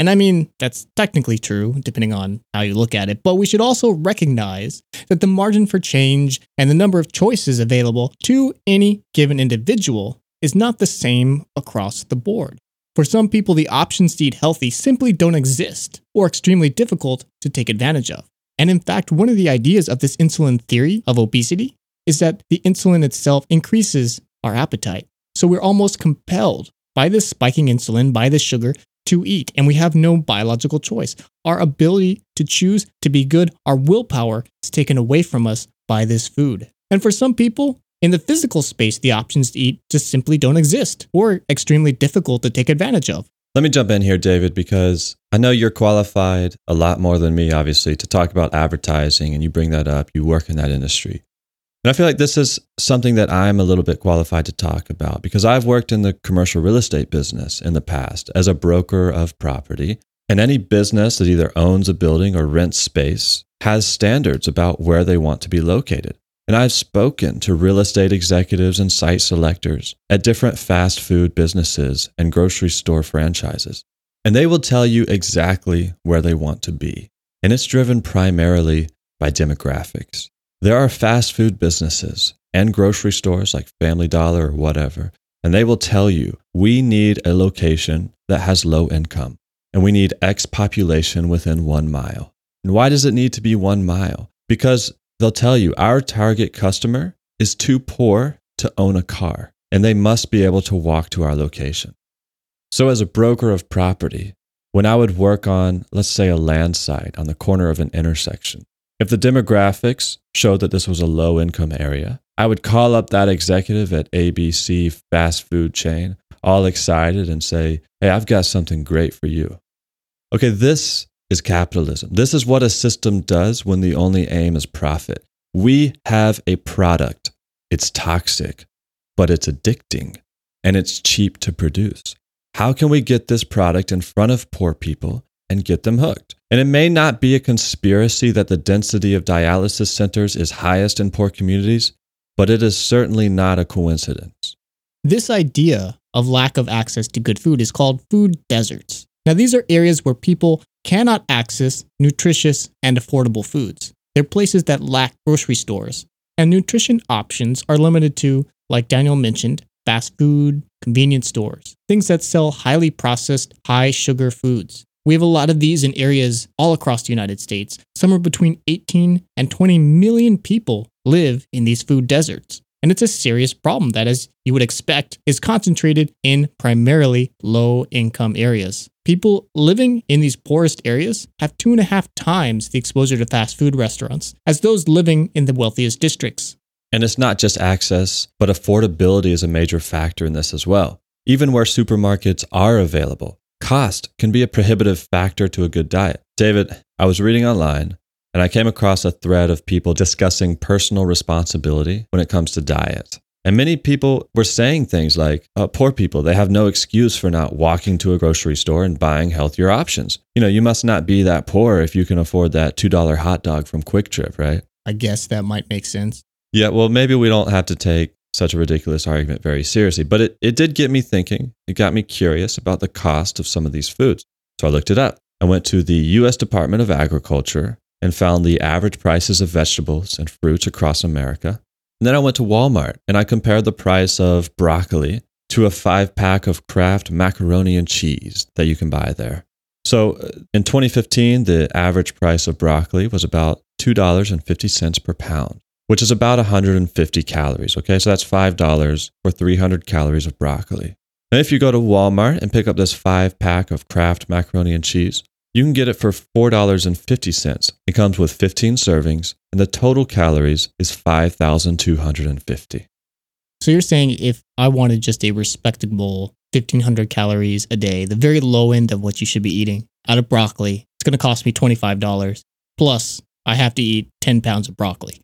And I mean, that's technically true, depending on how you look at it. But we should also recognize that the margin for change and the number of choices available to any given individual is not the same across the board. For some people, the options to eat healthy simply don't exist or extremely difficult to take advantage of. And in fact, one of the ideas of this insulin theory of obesity is that the insulin itself increases our appetite. So we're almost compelled by this spiking insulin, by this sugar, to eat, and we have no biological choice. Our ability to choose to be good, our willpower is taken away from us by this food. And for some people, in the physical space, the options to eat just simply don't exist or extremely difficult to take advantage of. Let me jump in here, David, because I know you're qualified a lot more than me, obviously, to talk about advertising, and you bring that up. You work in that industry. And I feel like this is something that I'm a little bit qualified to talk about because I've worked in the commercial real estate business in the past as a broker of property. And any business that either owns a building or rents space has standards about where they want to be located. And I've spoken to real estate executives and site selectors at different fast food businesses and grocery store franchises. And they will tell you exactly where they want to be. And it's driven primarily by demographics. There are fast food businesses and grocery stores like Family Dollar or whatever, and they will tell you we need a location that has low income and we need X population within one mile. And why does it need to be one mile? Because They'll tell you our target customer is too poor to own a car and they must be able to walk to our location. So, as a broker of property, when I would work on, let's say, a land site on the corner of an intersection, if the demographics showed that this was a low income area, I would call up that executive at ABC fast food chain, all excited, and say, Hey, I've got something great for you. Okay, this is capitalism. This is what a system does when the only aim is profit. We have a product. It's toxic, but it's addicting and it's cheap to produce. How can we get this product in front of poor people and get them hooked? And it may not be a conspiracy that the density of dialysis centers is highest in poor communities, but it is certainly not a coincidence. This idea of lack of access to good food is called food deserts. Now, these are areas where people cannot access nutritious and affordable foods. They're places that lack grocery stores, and nutrition options are limited to, like Daniel mentioned, fast food, convenience stores, things that sell highly processed, high sugar foods. We have a lot of these in areas all across the United States. Somewhere between 18 and 20 million people live in these food deserts. And it's a serious problem that, as you would expect, is concentrated in primarily low income areas. People living in these poorest areas have two and a half times the exposure to fast food restaurants as those living in the wealthiest districts. And it's not just access, but affordability is a major factor in this as well. Even where supermarkets are available, cost can be a prohibitive factor to a good diet. David, I was reading online and I came across a thread of people discussing personal responsibility when it comes to diet. And many people were saying things like, oh, poor people, they have no excuse for not walking to a grocery store and buying healthier options. You know, you must not be that poor if you can afford that $2 hot dog from QuikTrip, right? I guess that might make sense. Yeah, well, maybe we don't have to take such a ridiculous argument very seriously, but it, it did get me thinking. It got me curious about the cost of some of these foods. So I looked it up. I went to the US Department of Agriculture and found the average prices of vegetables and fruits across America. And then I went to Walmart and I compared the price of broccoli to a five pack of Kraft macaroni and cheese that you can buy there. So uh, in 2015, the average price of broccoli was about $2.50 per pound, which is about 150 calories. Okay, so that's $5 for 300 calories of broccoli. And if you go to Walmart and pick up this five pack of Kraft macaroni and cheese, you can get it for $4.50. It comes with 15 servings, and the total calories is 5,250. So you're saying if I wanted just a respectable 1500 calories a day, the very low end of what you should be eating out of broccoli, it's going to cost me $25. Plus, I have to eat 10 pounds of broccoli.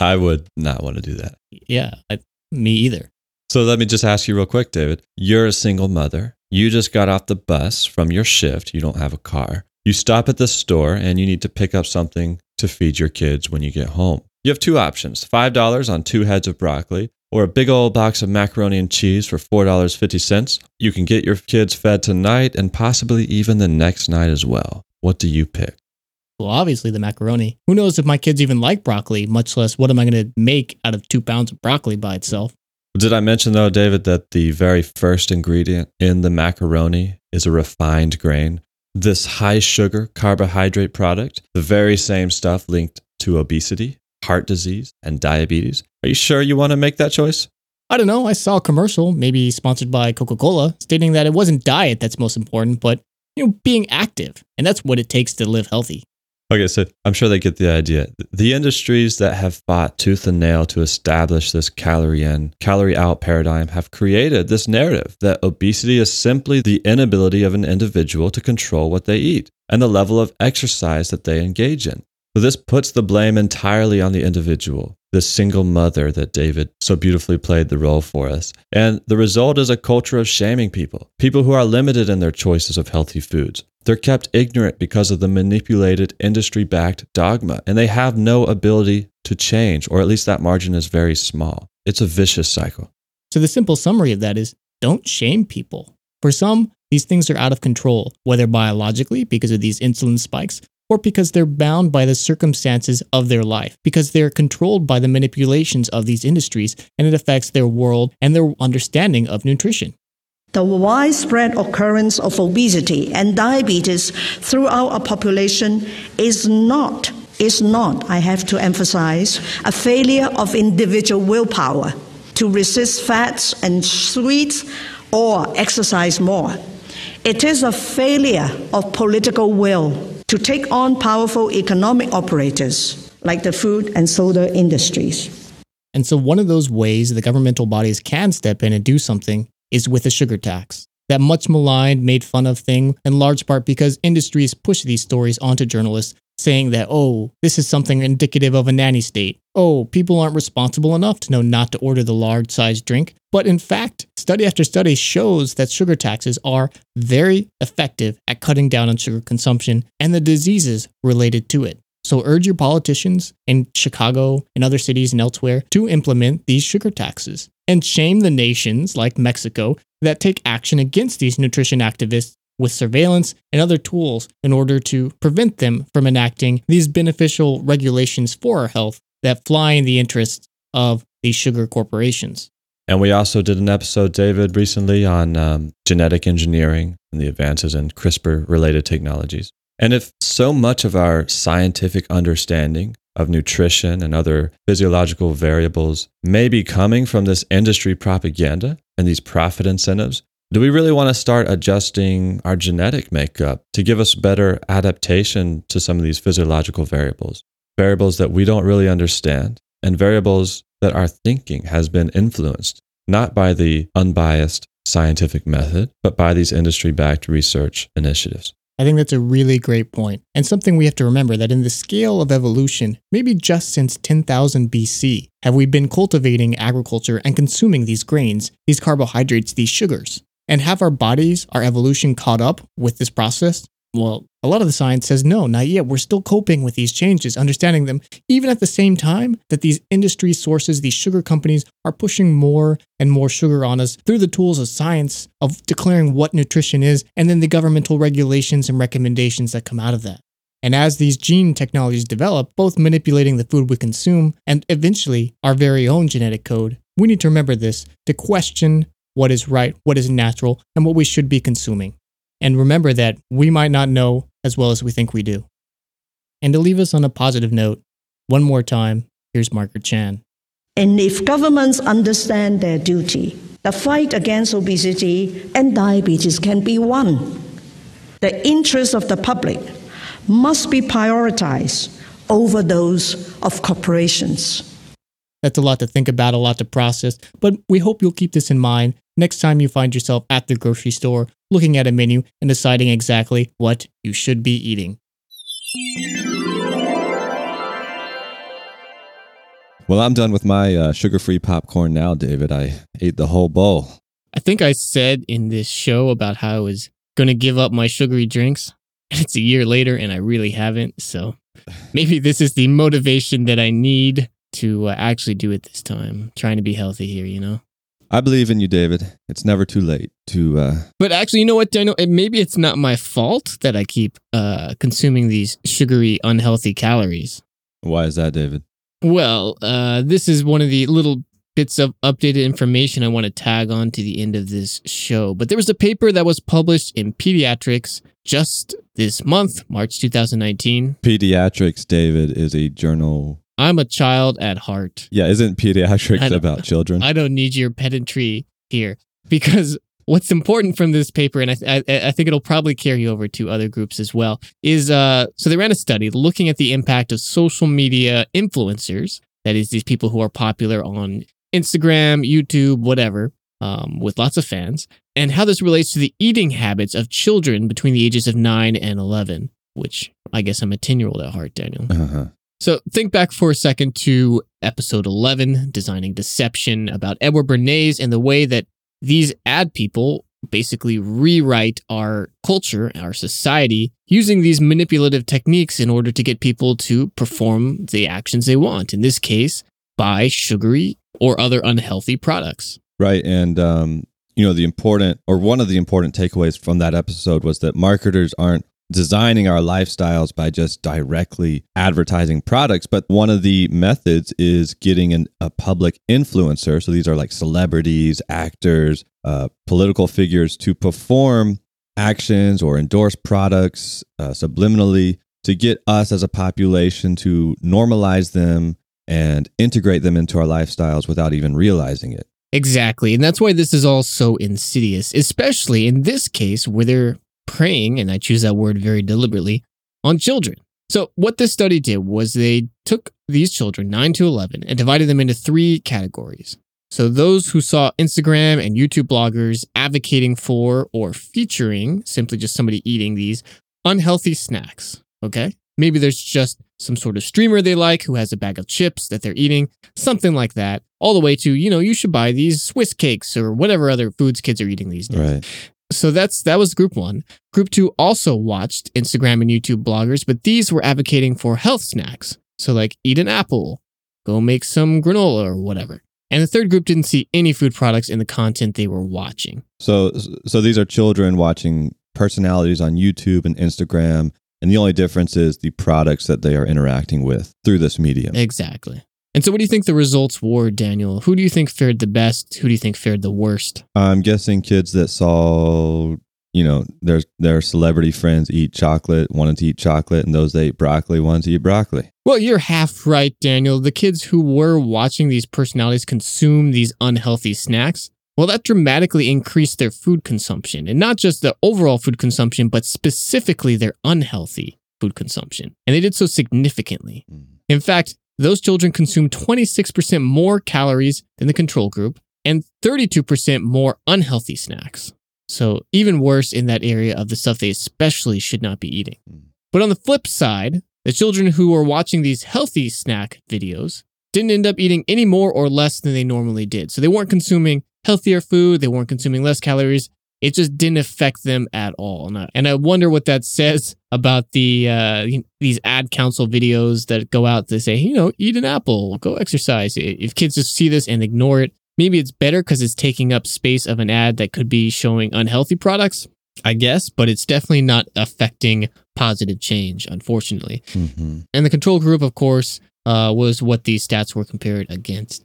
I would not want to do that. Yeah, I, me either. So let me just ask you real quick, David. You're a single mother. You just got off the bus from your shift. You don't have a car. You stop at the store and you need to pick up something to feed your kids when you get home. You have two options $5 on two heads of broccoli or a big old box of macaroni and cheese for $4.50. You can get your kids fed tonight and possibly even the next night as well. What do you pick? Well, obviously the macaroni. Who knows if my kids even like broccoli, much less what am I going to make out of two pounds of broccoli by itself? Did I mention, though, David, that the very first ingredient in the macaroni is a refined grain? This high sugar carbohydrate product, the very same stuff linked to obesity, heart disease, and diabetes. Are you sure you want to make that choice? I don't know. I saw a commercial, maybe sponsored by Coca Cola, stating that it wasn't diet that's most important, but you know, being active. And that's what it takes to live healthy. Okay, so I'm sure they get the idea. The industries that have fought tooth and nail to establish this calorie in, calorie out paradigm have created this narrative that obesity is simply the inability of an individual to control what they eat and the level of exercise that they engage in. So this puts the blame entirely on the individual, the single mother that David so beautifully played the role for us. And the result is a culture of shaming people, people who are limited in their choices of healthy foods. They're kept ignorant because of the manipulated industry backed dogma, and they have no ability to change, or at least that margin is very small. It's a vicious cycle. So the simple summary of that is don't shame people. For some, these things are out of control, whether biologically because of these insulin spikes or because they're bound by the circumstances of their life, because they're controlled by the manipulations of these industries, and it affects their world and their understanding of nutrition. The widespread occurrence of obesity and diabetes throughout a population is not, is not, I have to emphasize, a failure of individual willpower to resist fats and sweets or exercise more. It is a failure of political will to take on powerful economic operators like the food and soda industries. And so, one of those ways the governmental bodies can step in and do something is with a sugar tax. That much maligned, made fun of thing, in large part because industries push these stories onto journalists, saying that, oh, this is something indicative of a nanny state. Oh, people aren't responsible enough to know not to order the large sized drink. But in fact, study after study shows that sugar taxes are very effective at cutting down on sugar consumption and the diseases related to it. So urge your politicians in Chicago and other cities and elsewhere to implement these sugar taxes and shame the nations like Mexico that take action against these nutrition activists with surveillance and other tools in order to prevent them from enacting these beneficial regulations for our health that fly in the interests of these sugar corporations. And we also did an episode, David, recently on um, genetic engineering and the advances in CRISPR related technologies. And if so much of our scientific understanding of nutrition and other physiological variables may be coming from this industry propaganda and these profit incentives, do we really want to start adjusting our genetic makeup to give us better adaptation to some of these physiological variables? Variables that we don't really understand and variables that our thinking has been influenced not by the unbiased scientific method, but by these industry backed research initiatives. I think that's a really great point, and something we have to remember that in the scale of evolution, maybe just since 10,000 BC, have we been cultivating agriculture and consuming these grains, these carbohydrates, these sugars. And have our bodies, our evolution caught up with this process? Well, a lot of the science says no, not yet. We're still coping with these changes, understanding them, even at the same time that these industry sources, these sugar companies, are pushing more and more sugar on us through the tools of science, of declaring what nutrition is, and then the governmental regulations and recommendations that come out of that. And as these gene technologies develop, both manipulating the food we consume and eventually our very own genetic code, we need to remember this to question what is right, what is natural, and what we should be consuming. And remember that we might not know as well as we think we do. And to leave us on a positive note, one more time, here's Margaret Chan. And if governments understand their duty, the fight against obesity and diabetes can be won. The interests of the public must be prioritized over those of corporations. That's a lot to think about, a lot to process, but we hope you'll keep this in mind next time you find yourself at the grocery store looking at a menu and deciding exactly what you should be eating. Well, I'm done with my uh, sugar free popcorn now, David. I ate the whole bowl. I think I said in this show about how I was going to give up my sugary drinks. It's a year later and I really haven't. So maybe this is the motivation that I need to uh, actually do it this time. trying to be healthy here, you know? I believe in you, David. It's never too late to. Uh... But actually, you know what, Daniel? Maybe it's not my fault that I keep uh, consuming these sugary, unhealthy calories. Why is that, David? Well, uh, this is one of the little bits of updated information I want to tag on to the end of this show. But there was a paper that was published in Pediatrics just this month, March 2019. Pediatrics, David, is a journal I'm a child at heart. Yeah, isn't pediatrics about children? I don't need your pedantry here because what's important from this paper, and I, I, I, think it'll probably carry over to other groups as well, is uh, so they ran a study looking at the impact of social media influencers, that is, these people who are popular on Instagram, YouTube, whatever, um, with lots of fans, and how this relates to the eating habits of children between the ages of 9 and 11, which I guess I'm a 10 year old at heart, Daniel. Uh-huh. So think back for a second to episode 11, Designing Deception, about Edward Bernays and the way that these ad people basically rewrite our culture, our society, using these manipulative techniques in order to get people to perform the actions they want. In this case, buy sugary or other unhealthy products. Right. And, um, you know, the important or one of the important takeaways from that episode was that marketers aren't designing our lifestyles by just directly advertising products. But one of the methods is getting an, a public influencer. So these are like celebrities, actors, uh, political figures to perform actions or endorse products uh, subliminally to get us as a population to normalize them and integrate them into our lifestyles without even realizing it. Exactly. And that's why this is all so insidious, especially in this case where they're preying, and I choose that word very deliberately, on children. So, what this study did was they took these children, 9 to 11, and divided them into three categories. So, those who saw Instagram and YouTube bloggers advocating for or featuring simply just somebody eating these unhealthy snacks. Okay. Maybe there's just some sort of streamer they like who has a bag of chips that they're eating, something like that, all the way to, you know, you should buy these Swiss cakes or whatever other foods kids are eating these days. Right so that's that was group one. Group two also watched Instagram and YouTube bloggers, but these were advocating for health snacks. So like eat an apple, go make some granola or whatever. And the third group didn't see any food products in the content they were watching. So so these are children watching personalities on YouTube and Instagram, and the only difference is the products that they are interacting with through this medium. Exactly. And so, what do you think the results were, Daniel? Who do you think fared the best? Who do you think fared the worst? I'm guessing kids that saw, you know, their their celebrity friends eat chocolate, wanted to eat chocolate, and those that ate broccoli wanted to eat broccoli. Well, you're half right, Daniel. The kids who were watching these personalities consume these unhealthy snacks, well, that dramatically increased their food consumption, and not just the overall food consumption, but specifically their unhealthy food consumption. And they did so significantly. Mm. In fact, those children consumed 26% more calories than the control group and 32% more unhealthy snacks. So, even worse in that area of the stuff they especially should not be eating. Hmm. But on the flip side, the children who were watching these healthy snack videos didn't end up eating any more or less than they normally did. So, they weren't consuming healthier food, they weren't consuming less calories, it just didn't affect them at all. And I, and I wonder what that says about the uh, these ad council videos that go out to say, you know, eat an apple, go exercise. If kids just see this and ignore it, maybe it's better because it's taking up space of an ad that could be showing unhealthy products. I guess, but it's definitely not affecting positive change, unfortunately. hmm And the control group, of course, uh, was what these stats were compared against.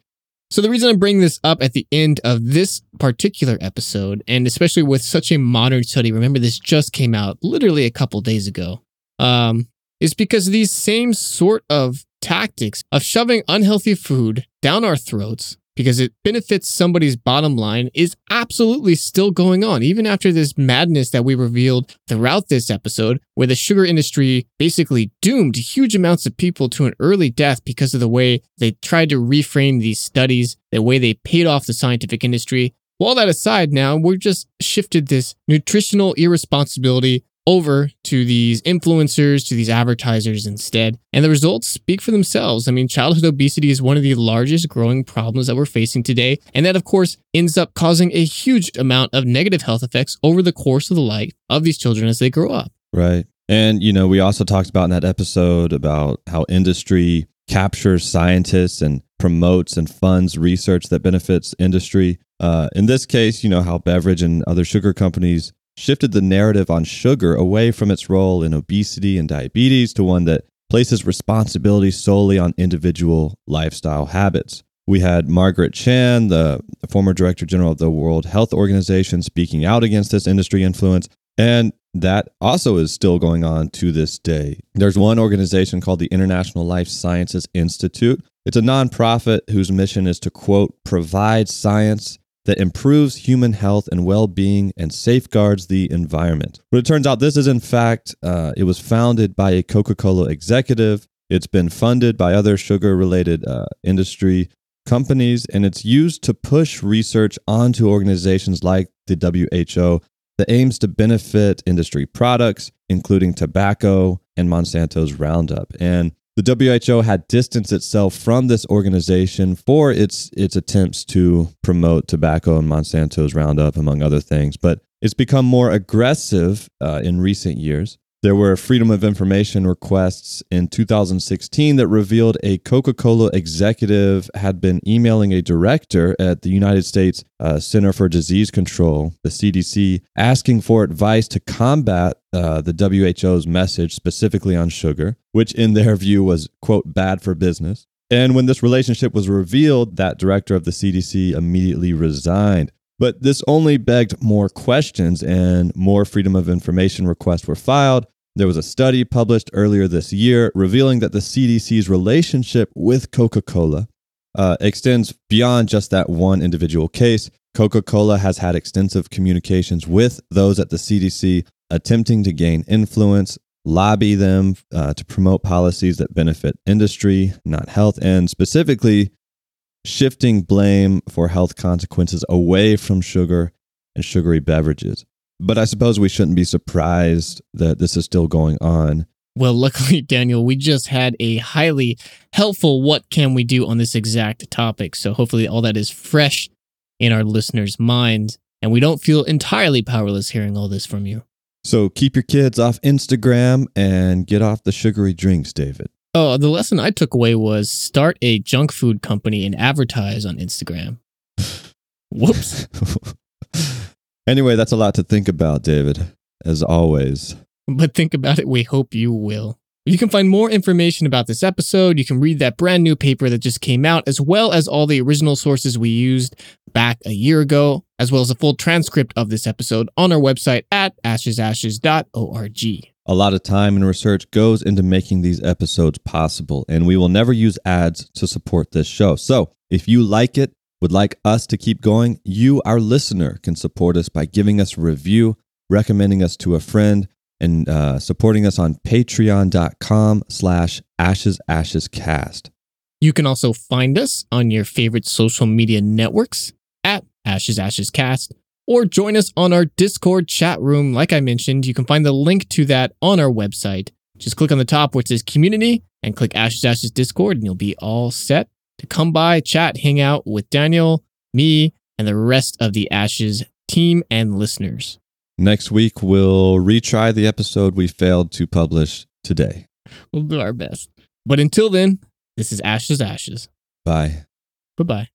So the reason I'm bringing this up at the end of this particular episode, and especially with such a modern study, remember this just came out literally a couple days ago, um, is because these same sort of tactics of shoving unhealthy food down our throats because it benefits somebody's bottom line is absolutely still going on, even after this madness that we revealed throughout this episode, where the sugar industry basically doomed huge amounts of people to an early death because of the way they tried to reframe these studies, the way they paid off the scientific industry. Well, all that aside, now we've just shifted this nutritional irresponsibility over to these influencers, to these advertisers instead. And the results speak for themselves. I mean, childhood obesity is one of the largest growing problems that we're facing today. And that, of course, ends up causing a huge amount of negative health effects over the course of the life of these children as they grow up. Right. And, you know, we also talked about in that episode about how industry captures scientists and promotes and funds research that benefits industry. Uh, in this case, you know, how beverage and other sugar companies shifted the narrative on sugar away from its role in obesity and diabetes to one that places responsibility solely on individual lifestyle habits. We had Margaret Chan, the former director general of the World Health Organization, speaking out against this industry influence. And that also is still going on to this day. There's one organization called the International Life Sciences Institute. It's a nonprofit whose mission is to, quote, provide science that improves human health and well-being and safeguards the environment. But it turns out this is in fact uh, it was founded by a Coca-Cola executive. It's been funded by other sugar-related uh, industry companies, and it's used to push research onto organizations like the WHO that aims to benefit industry products, including tobacco and Monsanto's Roundup. And the WHO had distanced itself from this organization for its its attempts to promote tobacco and Monsanto's Roundup, among other things. But it's become more aggressive uh, in recent years. There were Freedom of Information requests in 2016 that revealed a Coca Cola executive had been emailing a director at the United States uh, Center for Disease Control, the CDC, asking for advice to combat uh, the WHO's message specifically on sugar, which in their view was, quote, bad for business. And when this relationship was revealed, that director of the CDC immediately resigned. But this only begged more questions, and more Freedom of Information requests were filed. There was a study published earlier this year revealing that the CDC's relationship with Coca Cola uh, extends beyond just that one individual case. Coca Cola has had extensive communications with those at the CDC, attempting to gain influence, lobby them uh, to promote policies that benefit industry, not health, and specifically shifting blame for health consequences away from sugar and sugary beverages. But I suppose we shouldn't be surprised that this is still going on. Well, luckily, Daniel, we just had a highly helpful what can we do on this exact topic. So hopefully all that is fresh in our listeners' minds and we don't feel entirely powerless hearing all this from you. So keep your kids off Instagram and get off the sugary drinks, David. Oh, the lesson I took away was start a junk food company and advertise on Instagram. Whoops. anyway, that's a lot to think about, David, as always. But think about it, we hope you will. You can find more information about this episode. You can read that brand new paper that just came out, as well as all the original sources we used back a year ago, as well as a full transcript of this episode on our website at ashesashes.org. A lot of time and research goes into making these episodes possible, and we will never use ads to support this show. So if you like it, would like us to keep going, you, our listener, can support us by giving us a review, recommending us to a friend, and uh, supporting us on patreon.com slash ashesashescast. You can also find us on your favorite social media networks at Ashes Ashes Cast or join us on our Discord chat room. Like I mentioned, you can find the link to that on our website. Just click on the top where it says community and click Ashes Ashes Discord, and you'll be all set to come by, chat, hang out with Daniel, me, and the rest of the Ashes team and listeners. Next week, we'll retry the episode we failed to publish today. We'll do our best. But until then, this is Ashes Ashes. Bye. Bye bye.